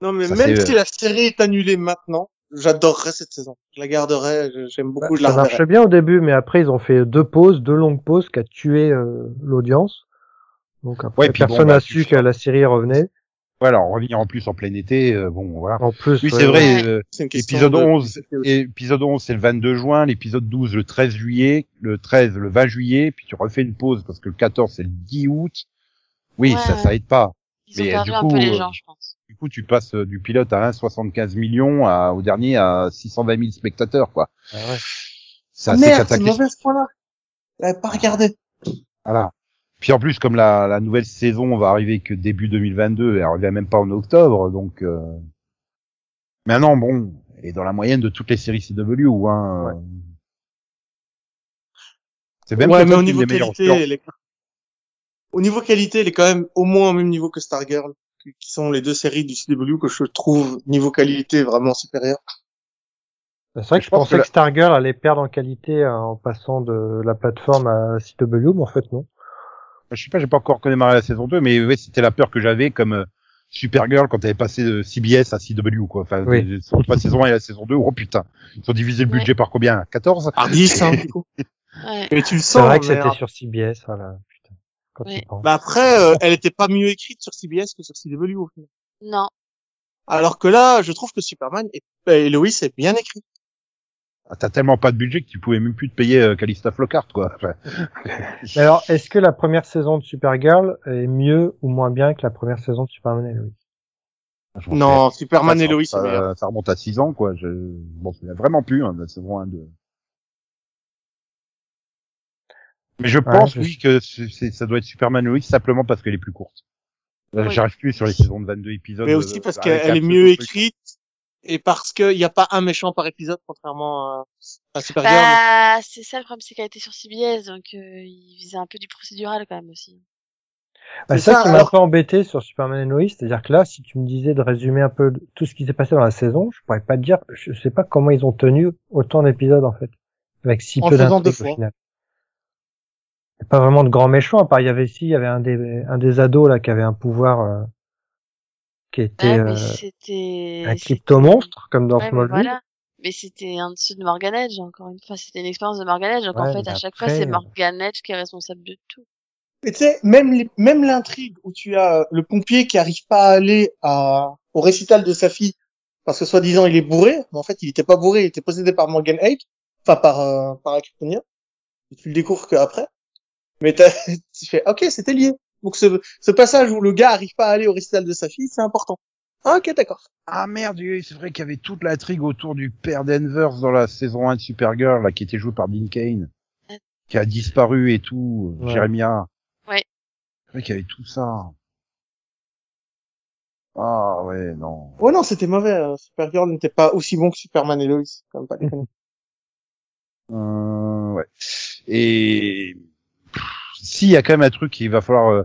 Non, mais même si la série est annulée maintenant, j'adorerais cette saison. Je la garderais, j'aime beaucoup, je la ça marchait bien au début, mais après, ils ont fait deux pauses, deux longues pauses qui a tué euh, l'audience. Donc après, Ouais, bon, personne bah, n'a tu su que la série revenait. Voilà, on revient en plus en plein été. euh, bon, voilà. En plus, Oui, ouais, c'est vrai. ouais. euh, Épisode de- 11, et épisode 11, c'est le 22 juin, l'épisode 12, le 13 juillet, le 13, le 20 juillet, puis tu refais une pause parce que le 14, c'est le 10 août. Oui, Ouais, ça, ça aide pas. Ils ont Mais, perdu du un coup, peu les gens, je pense. Du coup, tu passes euh, du pilote à 1,75 millions à, au dernier à 620 000 spectateurs, quoi. Ah ouais. C'est Ah, assez merde, c'est mauvais ce point-là. J'avais pas regardé. Voilà. Puis en plus, comme la, la nouvelle saison va arriver que début 2022, elle revient même pas en octobre, donc. Euh... Maintenant, bon, elle est dans la moyenne de toutes les séries CW, hein. Ouais. C'est même ouais, mais au niveau qualité, est... au niveau qualité, elle est quand même au moins au même niveau que Stargirl, qui qui sont les deux séries du CW que je trouve niveau qualité vraiment supérieur. C'est vrai que Je pensais que que, Stargirl allait perdre en qualité euh, en passant de la plateforme à CW, mais en fait non. Je sais pas, j'ai pas encore démarré la saison 2, mais ouais, c'était la peur que j'avais comme euh, Supergirl quand elle est passée de CBS à CW, quoi. Enfin, Oui. la saison 1 et la saison 2, oh putain. Ils ont divisé le Ouais. budget par combien? 14? Par 10, hein, du coup. Ouais. Et tu le C'est sens. vrai que c'était sur CBS, voilà. Quand Oui. tu penses. Bah après, euh, elle était pas mieux écrite sur CBS que sur CW. au final. Non. Alors que là, je trouve que Superman et, et Lois est bien écrit. Ah, T'as tellement pas de budget que tu pouvais même plus te payer euh, Calista Flockhart, quoi. Alors, est-ce que la première saison de Supergirl est mieux ou moins bien que la première saison de Superman et Lois m'en Non, Superman et Lois, ça, ça remonte à 6 ans, quoi. Je, bon, c'est vraiment plus, hein, la saison 1, 2. Mais je pense, je oui, que c'est- c'est- ça doit être Superman Lois simplement parce qu'elle est plus courte. Là, Oui. J'arrive plus sur les saisons de 22 épisodes. Mais aussi euh, parce avec qu'elle est mieux écrite et parce qu'il n'y a pas un méchant par épisode, contrairement à, à Supergirl. Bah, c'est ça le problème, c'est qu'elle était sur CBS, donc euh, il visait un peu du procédural quand même aussi. Bah, C'est ça, ça, qui m'a un peu embêté sur Superman et Lois, c'est-à-dire que là, si tu me disais de résumer un peu tout ce qui s'est passé dans la saison, je pourrais pas te dire, je sais pas comment ils ont tenu autant d'épisodes en fait, avec si En peu d'intrigues au final. Pas vraiment de grands méchants, à part il y avait ici, il y avait un des un des ados là qui avait un pouvoir euh, qui était Ah, mais euh, c'était... un c'était- crypto monstre comme dans Ouais, mais Smallville. voilà. Mais c'était un dessous de Morgan Edge, encore une fois. C'était une expérience de Morgan Edge. Donc en fait, mais à chaque fois, c'est euh, Morgan Edge qui est responsable de tout. Et tu sais, même les- même l'intrigue où tu as euh, le pompier qui arrive pas à aller à, au récital de sa fille parce que soi-disant il est bourré, mais en fait il était pas bourré, il était possédé par Morgan Edge, enfin par euh, par Kryptonia. Et tu le découvres qu'après. Mais t'as- *laughs* tu fais ok, c'était lié. Donc ce, ce passage où le gars arrive pas à aller au récital de sa fille, c'est important. Ah, ok, d'accord. Ah merde, c'est vrai qu'il y avait toute l'intrigue autour du père d'Envers dans la saison 1 de Supergirl, là, qui était joué par Dean Kane, Ouais. qui a disparu et tout, Ouais. Jeremiah. Ouais. C'est vrai qu'il y avait tout ça. Ah ouais, non. Oh non, c'était mauvais. euh, Supergirl n'était pas aussi bon que Superman et Lois. Quand même pas déconner. Euh, ouais. Et si, il y a quand même un truc qu'il va falloir, euh,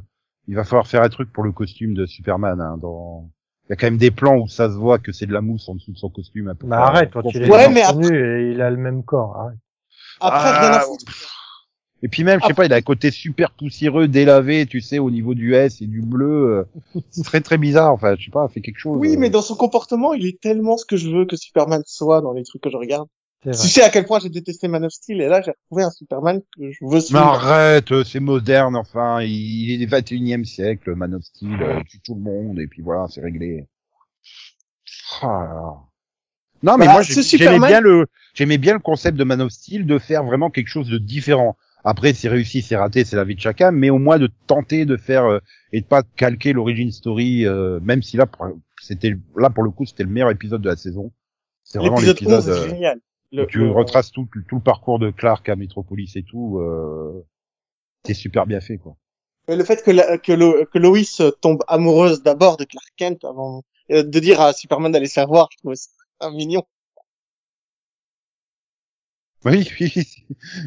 il va falloir faire un truc pour le costume de Superman. Hein, dans... Il y a quand même des plans où ça se voit que c'est de la mousse en dessous de son costume. Un peu Bah arrête, quand il est Ouais, mais après- et il a le même corps. Arrête. Après, Ah, rien à foutre. Et puis même, je sais pas, il a un côté super poussiéreux, délavé, tu sais, au niveau du S et du bleu. euh, C'est très très bizarre, enfin, je sais pas, fait quelque chose. Oui, euh. mais dans son comportement, il est tellement ce que je veux que Superman soit dans les trucs que je regarde. Tu sais à quel point j'ai détesté Man of Steel et là j'ai retrouvé un Superman que je veux Mais suivre. arrête, euh, c'est moderne, enfin, il est du 21 e siècle, Man of Steel, euh, tue tout le monde, et puis voilà, c'est réglé. Ah là là. Non, mais moi, j'aimais Superman- bien le, j'aimais bien le concept de Man of Steel de faire vraiment quelque chose de différent. Après, c'est réussi, c'est raté, c'est la vie de chacun, mais au moins de tenter de faire euh, et de pas calquer l'origin story, euh, même si là, pour- c'était là pour le coup, c'était le meilleur épisode de la saison. C'est vraiment L'épisode l'épisode 11 est génial. Le- où tu le- retraces tout, tout le parcours de Clark à Metropolis et tout. Euh, c'est super bien fait, quoi. le fait que, la- que, Lo- que Lois tombe amoureuse d'abord de Clark Kent avant euh, de dire à Superman d'aller se voir, je trouvais ça un mignon. Oui, *laughs* oui, oui.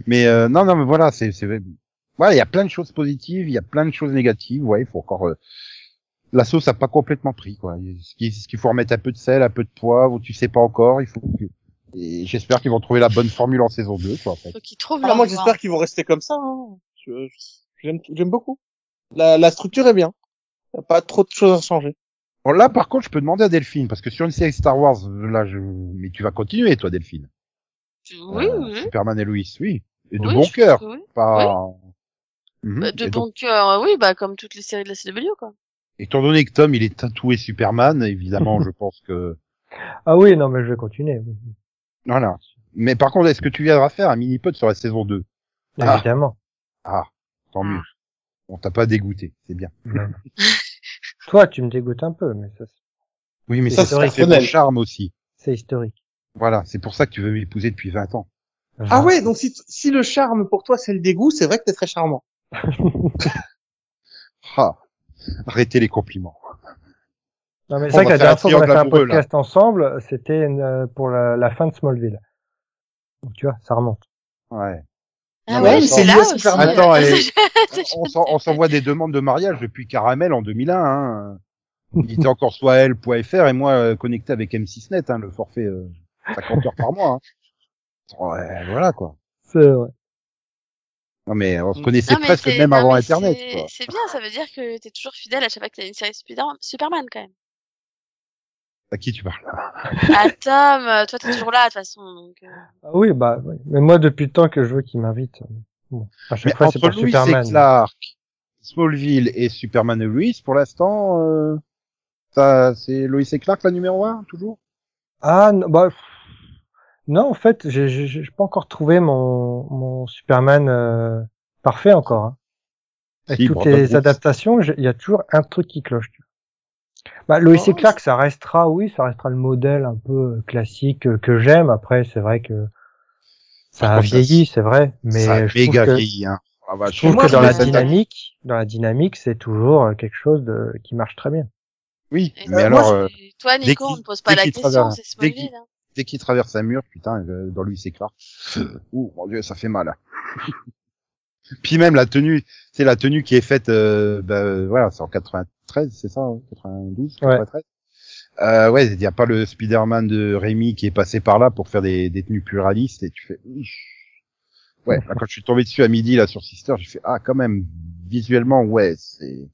mais euh, non, non, mais voilà, c'est, c'est, voilà, il y a plein de choses positives, il y a plein de choses négatives. Ouais, il faut encore. euh, La sauce a pas complètement pris, quoi. Ce qu'il faut remettre un peu de sel, un peu de poivre, tu sais pas encore. Il faut. Et j'espère qu'ils vont trouver la bonne formule en saison 2, quoi. En fait. Faut qu'ils trouvent Ah, moi j'espère qu'ils vont rester comme ça. hein. J'aime j'aime beaucoup. La, la structure est bien. Y a pas trop de choses à changer. Bon, là, par contre, je peux demander à Delphine, parce que sur une série Star Wars, là, je... mais tu vas continuer, toi, Delphine. Oui, Euh, oui. Superman et Lois, oui. Et de Oui, bon cœur, oui. pas. Mhm. Bah, de Et donc, bon cœur, euh, oui, bah comme toutes les séries de la CW, quoi. étant donné que Tom, il est tatoué Superman, évidemment, *laughs* je pense que Ah oui, non, mais je vais continuer. Voilà. Mais par contre, est-ce que tu viendras faire un mini-pod sur la saison 2 Ah. Évidemment. Ah, tant mieux. On t'a pas dégoûté, c'est bien. *laughs* Toi, tu me dégoûtes un peu, mais ça, c'est- Oui, mais Ça, c'est c'est ton charme aussi. c'est historique. Voilà, c'est pour ça que tu veux m'épouser depuis 20 ans. Ah ouais, donc si, si le charme pour toi c'est le dégoût, c'est vrai que t'es très charmant. *laughs* Ah, arrêtez les compliments. Non, mais c'est vrai que la dernière fois qu'on a fait un là. podcast ensemble, c'était euh, pour la, la fin de Smallville. Donc, tu vois, ça remonte. Ouais. Ah Non, ouais, c'est là aussi. Superman. *laughs* Attends, euh, et- on s'en- on s'envoie des demandes de mariage depuis Caramel en 2001. Hein. *laughs* Il était encore soit L.fr et moi euh, connecté avec M6net, hein, le forfait euh, 50 heures par mois. Hein. Ouais, voilà quoi. C'est vrai. Non mais on se connaissait Non, presque même non, avant Internet. c'est- bien, ça veut dire que t'es toujours fidèle à chaque fois que t'as une série Superman, quand même. À qui tu parles? Ah, Tom, euh, toi, t'es toujours là, de toute façon, donc, euh, Ah oui, bah, oui. mais moi, depuis le temps que je veux qu'il m'invite. Bon, à chaque Mais fois, c'est pour Louis Superman. et Clark, Smallville et Superman et Louis, pour l'instant, euh, ça c'est Lois et Clark la numéro 1 toujours? Ah, non, bah, non, en fait, j'ai, j'ai, j'ai pas encore trouvé mon, mon Superman euh, parfait encore. Hein. Avec Si, toutes les adaptations, j'ai- il y a toujours un truc qui cloche. tu vois. Bah, Lois Oh, et Clark, ça restera, oui, ça restera le modèle un peu euh, classique euh, que j'aime. Après, c'est vrai que ça Par a vieilli, c'est vrai, mais ça a je trouve méga que vieilli. Hein. Ah bah, Je trouve moi, que je dans la dynamique, dans la dynamique, c'est toujours euh, quelque chose de qui marche très bien. Oui, Et mais Euh, alors, moi, euh, Toi, Nico, on ne pose pas la question, c'est dès Smallville. hein. dès qu'il traverse un mur, putain, dans lui c'est clair. *sniffs* Ouh, mon dieu, ça fait mal. Puis même la tenue, c'est la tenue qui est faite, euh, bah, voilà, c'est en 93, c'est ça, hein, 92, Ouais. 93. Euh, ouais, il n'y a pas le Spider-Man de Rémi qui est passé par là pour faire des, des tenues plus réalistes et tu fais, ouais, là, quand je suis tombé dessus à midi là sur Sister, j'ai fait ah quand même visuellement ouais c'est.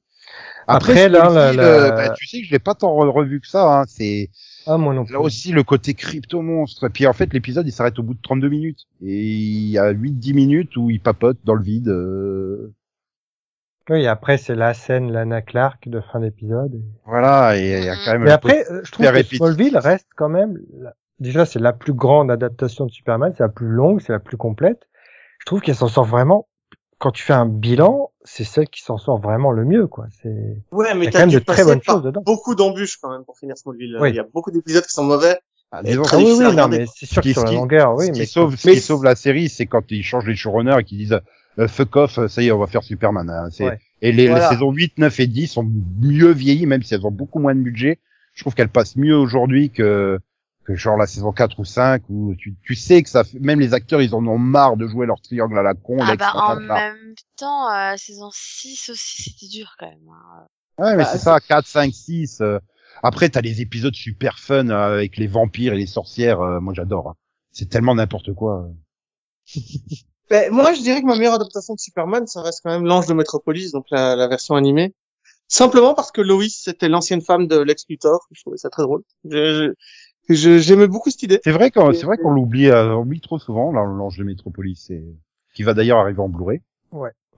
Après, là, Smallville, la- euh, bah, tu sais que je l'ai pas tant re- revu que ça. Hein, c'est Ah moi non plus. Là aussi, le côté crypto monstre. Et puis en fait, l'épisode, il s'arrête au bout de 32 minutes. Et il y a 8-10 minutes où il papote dans le vide. euh, Oui, après c'est la scène Lana Clark de fin d'épisode. et- Voilà, et il y a quand même... Mais après, je trouve que. Smallville reste quand même, la- déjà c'est la plus grande adaptation de Superman, c'est la plus longue, c'est la plus complète. Je trouve qu'elle s'en sort vraiment, quand tu fais un bilan, c'est celle qui s'en sort vraiment le mieux, quoi. C'est, Ouais, Il y mais a t'as quand même de très bonnes choses dedans. beaucoup d'embûches quand même pour finir Smallville. Oui. Il y a beaucoup d'épisodes qui sont mauvais. Ah, disons, ah oui, oui, non, mais c'est sûr que Ce sur la qui- longueur, oui, ce qui mais sauve, ce mais- qui sauve la série, c'est quand ils changent les showrunners et qu'ils disent euh, fuck off, ça y est, on va faire Superman. hein. C'est- Ouais. Et les, Voilà. les saisons 8, 9 et 10 sont mieux vieillies, même si elles ont beaucoup moins de budget. Je trouve qu'elles passent mieux aujourd'hui que que genre la saison 4 ou 5 où tu, tu sais que ça fait, même les acteurs ils en ont marre de jouer leur triangle à la con Ah bah en même temps, euh, saison 6 aussi, c'était dur quand même. hein. Ouais, mais Bah, c'est ça, 4, 5, 6. euh. Après, t'as les épisodes super fun euh, avec les vampires et les sorcières. euh, moi, j'adore. hein. C'est tellement n'importe quoi. *laughs* Ben, moi, je dirais que ma meilleure adaptation de Superman, ça reste quand même l'Ange de Metropolis, donc la, la version animée. Simplement parce que Lois, c'était l'ancienne femme de Lex Luthor. Je trouvais ça très drôle. Je- je- je- J'aimais beaucoup cette idée. C'est vrai qu'on, Et- c'est vrai qu'on l'oublie, euh, on oublie trop souvent, là, l'ange de Métropolis, et... qui va d'ailleurs arriver en Blu-ray.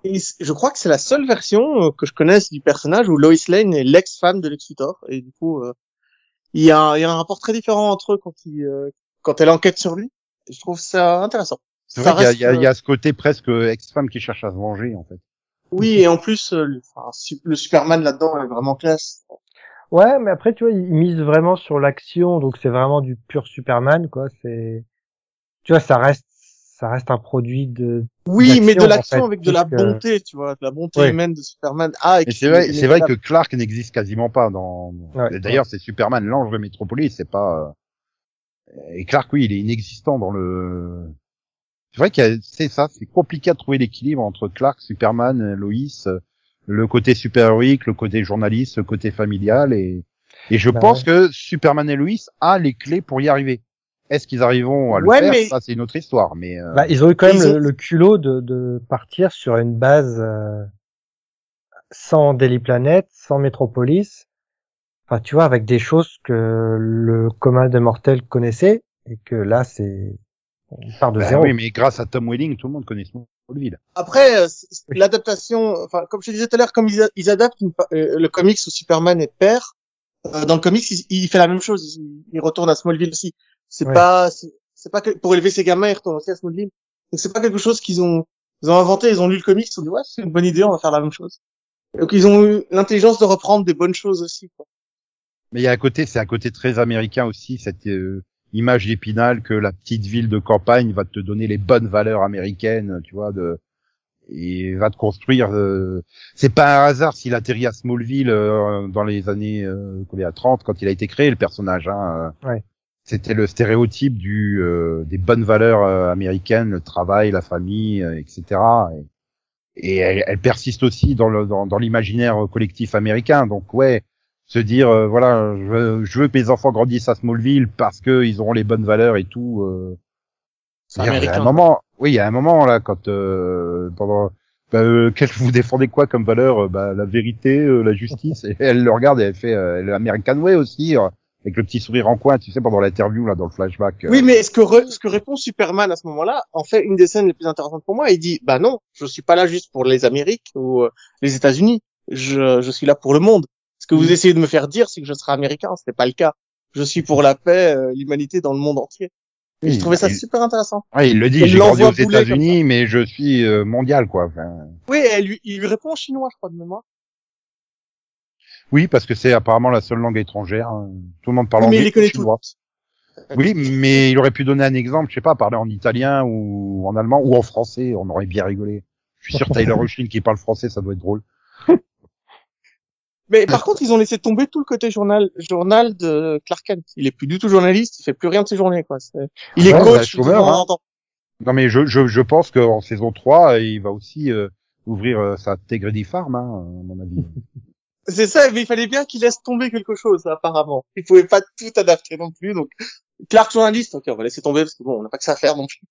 Et c- je crois que c'est la seule version euh, que je connaisse du personnage où Lois Lane est l'ex-femme de Lex Luthor. Et du coup, euh, il y, a, un- il y a un rapport très différent entre eux quand, il, euh, quand elle enquête sur lui. Et je trouve ça intéressant. C'est vrai qu'il y il y, a, euh, ce côté presque ex-femme qui cherche à se venger, en fait. Oui, et en plus, euh, le, enfin, su- le Superman là-dedans est vraiment classe. Ouais, mais après, tu vois, ils misent vraiment sur l'action, donc c'est vraiment du pur Superman, quoi. C'est, tu vois, ça reste, ça reste un produit de. Oui, mais de en l'action fait, avec de la que- bonté, tu vois, de la bonté Oui. humaine de Superman. Ah, c'est vrai, il c'est vrai que Clark n'existe quasiment pas dans. Ouais, D'ailleurs, c'est Superman, l'ange de Métropolis, c'est pas. euh, Et Clark, oui, il est inexistant dans le. C'est vrai que c'est ça, c'est compliqué à trouver l'équilibre entre Clark, Superman, Lois, euh, le côté super-héroïque, le côté journaliste, le côté familial, et et je Bah pense ouais. que Superman et Lois a les clés pour y arriver. Est-ce qu'ils arriveront à le Ouais, faire? mais- Ça, c'est une autre histoire, mais. euh, Bah, ils ont eu quand même le culot de, de partir sur une base euh, sans Daily Planet, sans Metropolis. Enfin, tu vois, avec des choses que le commun des mortels connaissait et que là, c'est on part de bah zéro. oui, mais grâce à Tom Welling, tout le monde connaît Smallville. Après, euh, Oui. l'adaptation, enfin, comme je te disais tout à l'heure, comme ils, ils adaptent une euh, le comics où Superman est père, euh, dans le comics, il, il fait la même chose. Il, il retourne à Smallville aussi. C'est Ouais. pas, c'est c'est pas que, pour élever ses gamins, il retourne aussi à Smallville. Donc c'est pas quelque chose qu'ils ont, ils ont inventé. Ils ont lu le comics, ils ont dit ouais, c'est une bonne idée, on va faire la même chose. Donc ils ont eu l'intelligence de reprendre des bonnes choses aussi. Quoi. Mais il y a un côté, c'est un côté très américain aussi, cette euh, image d'épinal que la petite ville de campagne va te donner les bonnes valeurs américaines, tu vois, de et va te construire. euh, C'est pas un hasard s'il atterrit à Smallville euh, dans les années euh, combien 30 quand il a été créé le personnage. Hein, euh. Ouais. C'était le stéréotype du euh, des bonnes valeurs euh, américaines, le travail, la famille, euh, etc. Et, et elle, elle persiste aussi dans le dans, dans l'imaginaire collectif américain. Donc ouais, se dire euh, voilà, je veux, je veux que mes enfants grandissent à Smallville parce que ils auront les bonnes valeurs et tout. Euh, C'est il y a américain. un moment, oui, il y a un moment là quand euh, pendant bah, euh, *laughs* quel vous défendez quoi comme valeur Euh, bah, la vérité, euh, la justice. Et elle le regarde et elle fait euh, l'American Way aussi euh, avec le petit sourire en coin, tu sais, pendant l'interview là dans le flashback. euh. Oui, mais ce que, re- ce que répond Superman à ce moment-là, en fait, une des scènes les plus intéressantes pour moi, il dit, bah non, je suis pas là juste pour les Amériques ou euh, les États-Unis. Je, je suis là pour le monde. Que vous essayez de me faire dire, c'est que je serai américain. Ce n'est pas le cas. Je suis pour la paix, euh, l'humanité dans le monde entier. Et Oui, je trouvais ça il- super intéressant. Ouais, il le dit, j'ai grandi aux États-Unis, mais je suis euh, mondial, quoi. Enfin, Oui, et elle lui, il lui répond en chinois, je crois, de mémoire. oui, parce que c'est apparemment la seule langue étrangère. hein. Tout le monde parle Oui, mais anglais. il les connaît chinois. toutes. Oui, mais il aurait pu donner un exemple, je sais pas, parler en italien ou en allemand ou en français, on aurait bien rigolé. Je suis sûr *laughs* Tyler Hoechlin qui parle français, ça doit être drôle. Mais par *laughs* contre, ils ont laissé tomber tout le côté journal, journal de Clark Kent. Il est plus du tout journaliste, il fait plus rien de ses journées, quoi. Il est Ouais, bah, coach, temps hein. Non mais je, je, je pense qu'en saison 3, il va aussi euh, ouvrir euh, sa Tegredy Farm, hein, à mon avis. *laughs* C'est ça, mais il fallait bien qu'il laisse tomber quelque chose, apparemment. Il pouvait pas tout adapter non plus, donc Clark journaliste, ok, on va laisser tomber parce que bon, on n'a pas que ça à faire non plus.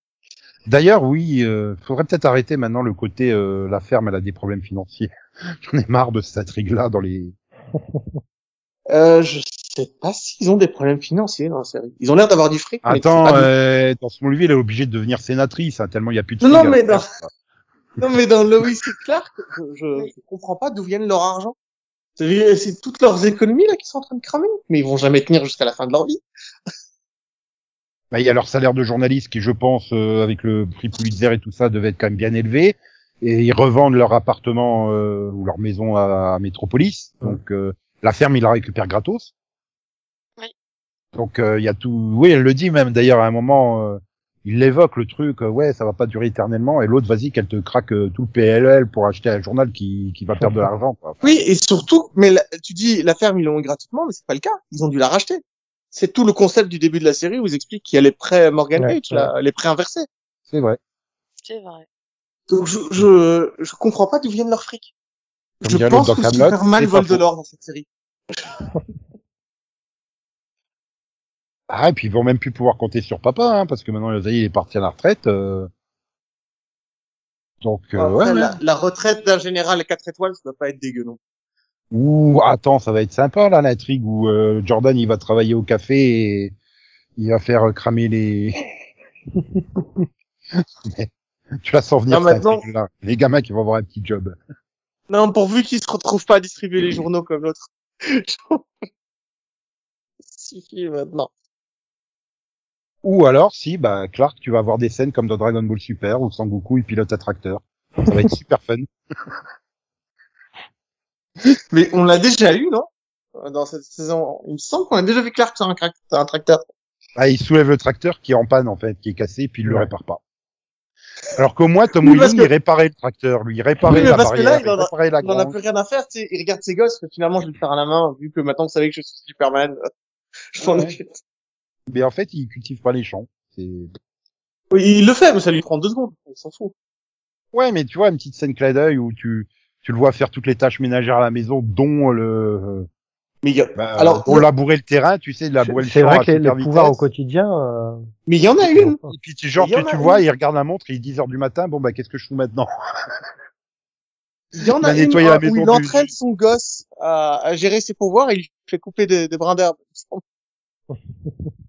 D'ailleurs, oui, euh, faudrait peut-être arrêter maintenant le côté euh, la ferme, elle a des problèmes financiers. *laughs* J'en ai marre de cette intrigue-là dans les. *laughs* Euh, je sais pas s'ils ont des problèmes financiers dans la série. Ils ont l'air d'avoir du fric. mais Attends, du- euh, dans Smallville, elle est obligée de devenir sénatrice, hein, tellement il y a plus de. Non, non, mais dans-. *laughs* Non, mais dans Lois et Clark, je, je, je comprends pas d'où viennent leur argent. C'est c'est toutes leurs économies là qui sont en train de cramer, mais ils vont jamais tenir jusqu'à la fin de leur vie. Bah, il y a leur salaire de journaliste qui, je pense, euh, avec le prix Pulitzer et tout ça, devait être quand même bien élevé. Et ils revendent leur appartement euh, ou leur maison à, à Métropolis. Donc euh, la ferme, ils la récupèrent gratos. Oui. Donc euh, il y a tout. Oui, elle le dit même d'ailleurs à un moment. euh, il l'évoque le truc. euh, ouais, ça va pas durer éternellement. Et l'autre, vas-y, qu'elle te craque euh, tout le PLL pour acheter un journal qui, qui va perdre de *laughs* l'argent. quoi. Oui, et surtout, mais la- tu dis la ferme ils l'ont eu gratuitement, mais c'est pas le cas. Ils ont dû la racheter. C'est tout le concept du début de la série où ils expliquent qu'il y a les prêts Morgan Ouais, Page, là, les prêts inversés. C'est vrai. C'est vrai. Donc je je je comprends pas d'où viennent leurs fric. Comme Je pense que Superman vole de l'or dans cette série. *laughs* Ah, et puis ils vont même plus pouvoir compter sur papa, hein, parce que maintenant, ça y est, il est parti à la retraite. euh. Donc, euh, Après, ouais, ouais. la, la retraite d'un général à 4 étoiles, ça doit pas être dégueu non. Ouh, attends, ça va être sympa là l'intrigue où euh, Jordan il va travailler au café et il va faire euh, cramer les. Mais, *laughs* tu la sens venir Non, maintenant- intrigue-là. Les gamins qui vont avoir un petit job. Non, pourvu qu'ils se retrouvent pas à distribuer les journaux comme l'autre. *laughs* Suffit maintenant. Ou alors, si, bah Clark, tu vas avoir des scènes comme dans Dragon Ball Super où Sangoku il pilote un tracteur. Ça va être super fun. *laughs* *laughs* Mais on l'a déjà eu, non? Dans cette saison, il me semble qu'on a déjà vu Clark sur un, un tracteur. Ah, il soulève le tracteur qui est en panne en fait, qui est cassé, puis il le Ouais. répare pas. Alors qu'au moins Tom que- il réparait le tracteur, lui il réparait Oui, mais la parce que barrière, là, il en a- il la Il en a plus rien à faire, tu sais. Il regarde ses gosses, finalement, je vais le faire à la main, vu que maintenant, vous savez que je suis Superman. *laughs* Je m'en occupe. Mais en fait, il cultive pas les champs. C'est Oui, il le fait, mais ça lui prend deux secondes. Il s'en fout. Ouais, mais tu vois, une petite scène clin d'œil où tu, tu le vois faire toutes les tâches ménagères à la maison, dont le, Mais il y a, bah, Alors, dont labourer le terrain, tu sais, labourer le C'est champ vrai que les pouvoirs au quotidien, euh, mais il y en a une. Et puis, tu, genre, Il y en tu, vois, une. il regarde la montre, il est 10 heures du matin, bon, bah, qu'est-ce que je fous maintenant? Il y en a a une la où maison il du- entraîne son gosse à, à gérer ses pouvoirs et il fait couper des, des brins d'herbe. *laughs*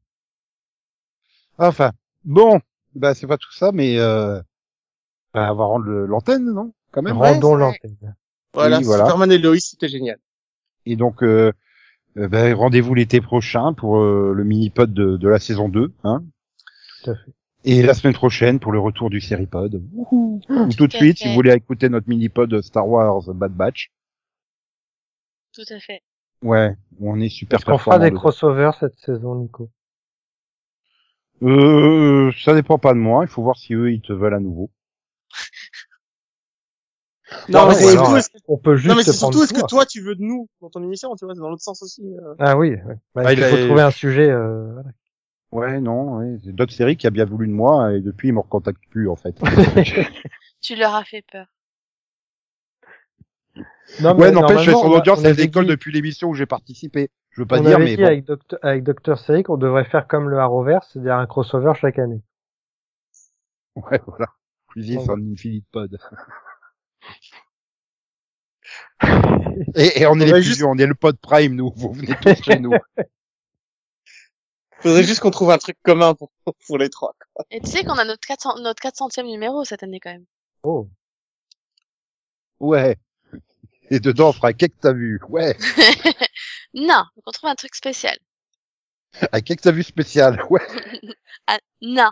Enfin, bon, bah, c'est pas tout ça, mais, euh, bah, on va rendre le- l'antenne, non? Quand même. rendons l'antenne. Voilà, Oui, voilà. Superman et Lois, c'était génial. Et donc, euh, euh, bah, rendez-vous l'été prochain pour euh, le mini-pod de, de la saison 2, hein. Tout à fait. Et la semaine prochaine pour le retour du série-pod. Ou tout de suite, fait. si vous voulez écouter notre mini-pod Star Wars Bad Batch. Tout à fait. Ouais, on est super Est-ce qu'on fera des crossovers cette saison, Nico? Euh, ça dépend pas de moi. Il faut voir si eux ils te veulent à nouveau. Non, mais ouais, alors, surtout, est-ce que- On peut juste non, mais c'est surtout, est-ce que toi. tu veux de nous dans ton émission, tu vois, c'est dans l'autre sens aussi. euh. Ah oui, ouais. Bah, Ah, il il faut a- trouver un sujet. Euh... voilà. Ouais, non, ouais. c'est d'autres séries qui a bien voulu de moi et depuis ils me recontactent plus en fait. *laughs* Tu leur as fait peur. Non, ouais, mais n'empêche, normalement, son on a- audience décolle dit- depuis l'émission où j'ai participé. Je veux pas on dire, avait mais dit bon. avec, Docteur, avec Dr. Sey qu'on devrait faire comme le Arrowverse, c'est-à-dire un crossover chaque année. Ouais, voilà. Cuisine, c'est un infinite pod. Et, et on est les plus juste- vieux, on est le pod prime, nous. Vous venez tous chez nous. *laughs* Faudrait juste qu'on trouve un truc commun pour, pour les trois. quoi. Et tu sais qu'on a notre 400, notre 400e numéro cette année quand même. Oh. Ouais. Et dedans, on fera qu'est-ce que t'as vu? Ouais. *laughs* non, donc on trouve un truc spécial. À qu'est-ce que t'as vu spécial? Ouais. *laughs* Ah, non.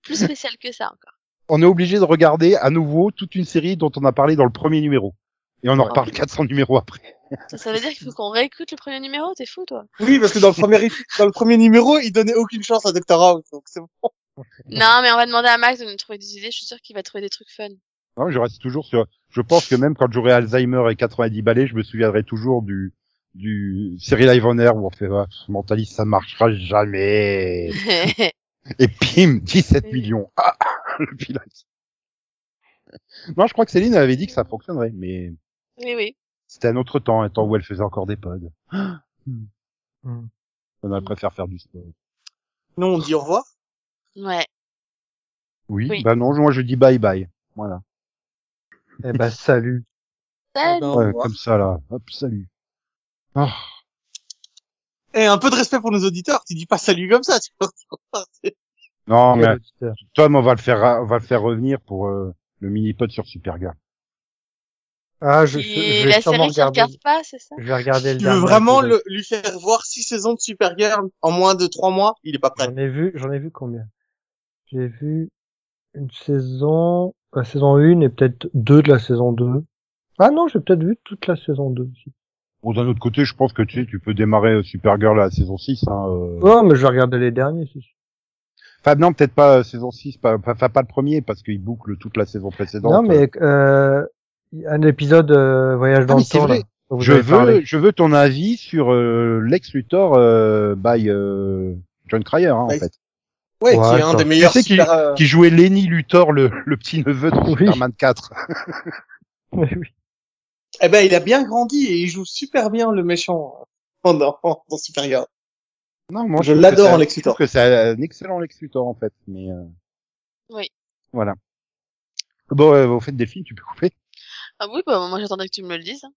Plus spécial que ça encore. On est obligé de regarder à nouveau toute une série dont on a parlé dans le premier numéro. Et on en Ouais. reparle 400 numéros après. Ça, ça veut dire qu'il faut qu'on réécoute le premier numéro, t'es fou toi Oui, parce que dans le premier, dans le premier numéro, il donnait aucune chance à Dr. House, donc c'est bon. *laughs* Non, mais on va demander à Max de nous trouver des idées, je suis sûre qu'il va trouver des trucs fun. Non, je reste toujours sur. Je pense que même quand j'aurai Alzheimer et 90 balais, je me souviendrai toujours du du Cyril Ivoner où on fait ah, mentaliste, ça marchera jamais. *laughs* Et pim, 17 millions. Ah, *laughs* le pilote. Non, je crois que Céline avait dit que ça fonctionnerait, mais oui, oui. c'était un autre temps, un temps où elle faisait encore des pods. *gasps* Hmm. On elle préfère faire du sport. Nous, on dit au revoir. Ouais. Oui, Oui. bah non, moi je dis bye bye. Voilà. Eh ben, salut. *laughs* Salut. Ouais, comme ça là. Hop, salut. Ah. Et un peu de respect pour nos auditeurs. Tu dis pas salut comme ça. Tu vois. *laughs* Non, mais. Tom, on va le faire, on va le faire revenir pour euh, le mini-pod sur Supergirl. Ah, je, je, je vais la sûrement série qui regarder. regarde pas, c'est ça? Je vais regarder le Tu veux vraiment le, lui faire voir six saisons de Supergirl en moins de trois mois? Il est pas prêt. J'en ai vu, j'en ai vu combien? J'ai vu une saison, la saison 1 et peut-être deux de la saison 2. Ah non, j'ai peut-être vu toute la saison 2 aussi. Bon, d'un autre côté, je pense que tu sais, tu peux démarrer Supergirl à la saison 6. Hein, euh. Oh, mais je vais regarder les derniers, c'est sûr. Enfin, non, peut-être pas euh, saison 6, pas, enfin, pas le premier, parce qu'il boucle toute la saison précédente. Non, mais euh, un épisode euh, voyage dans Ah, mais le temps. là, je parlé. veux, je veux ton avis sur euh, Lex Luthor euh, by euh, John Cryer, hein, en fait. Ouais, Ouais, qui est un des meilleurs Tu sais qu'il- super. Qui jouait Lenny Luthor, le, le petit neveu de Oui. Superman 4. *laughs* Oui, oui. Eh ben, il a bien grandi et il joue super bien le méchant euh, dans, dans Supergirl. Non, moi, Je l'adore en Lex Je trouve Luthor. que c'est un excellent Lex Luthor, en fait. Mais euh, Oui. Voilà. Bon, euh, au fait, Delphine, tu peux couper. Ah oui, bah moi j'attendais que tu me le dises. hein.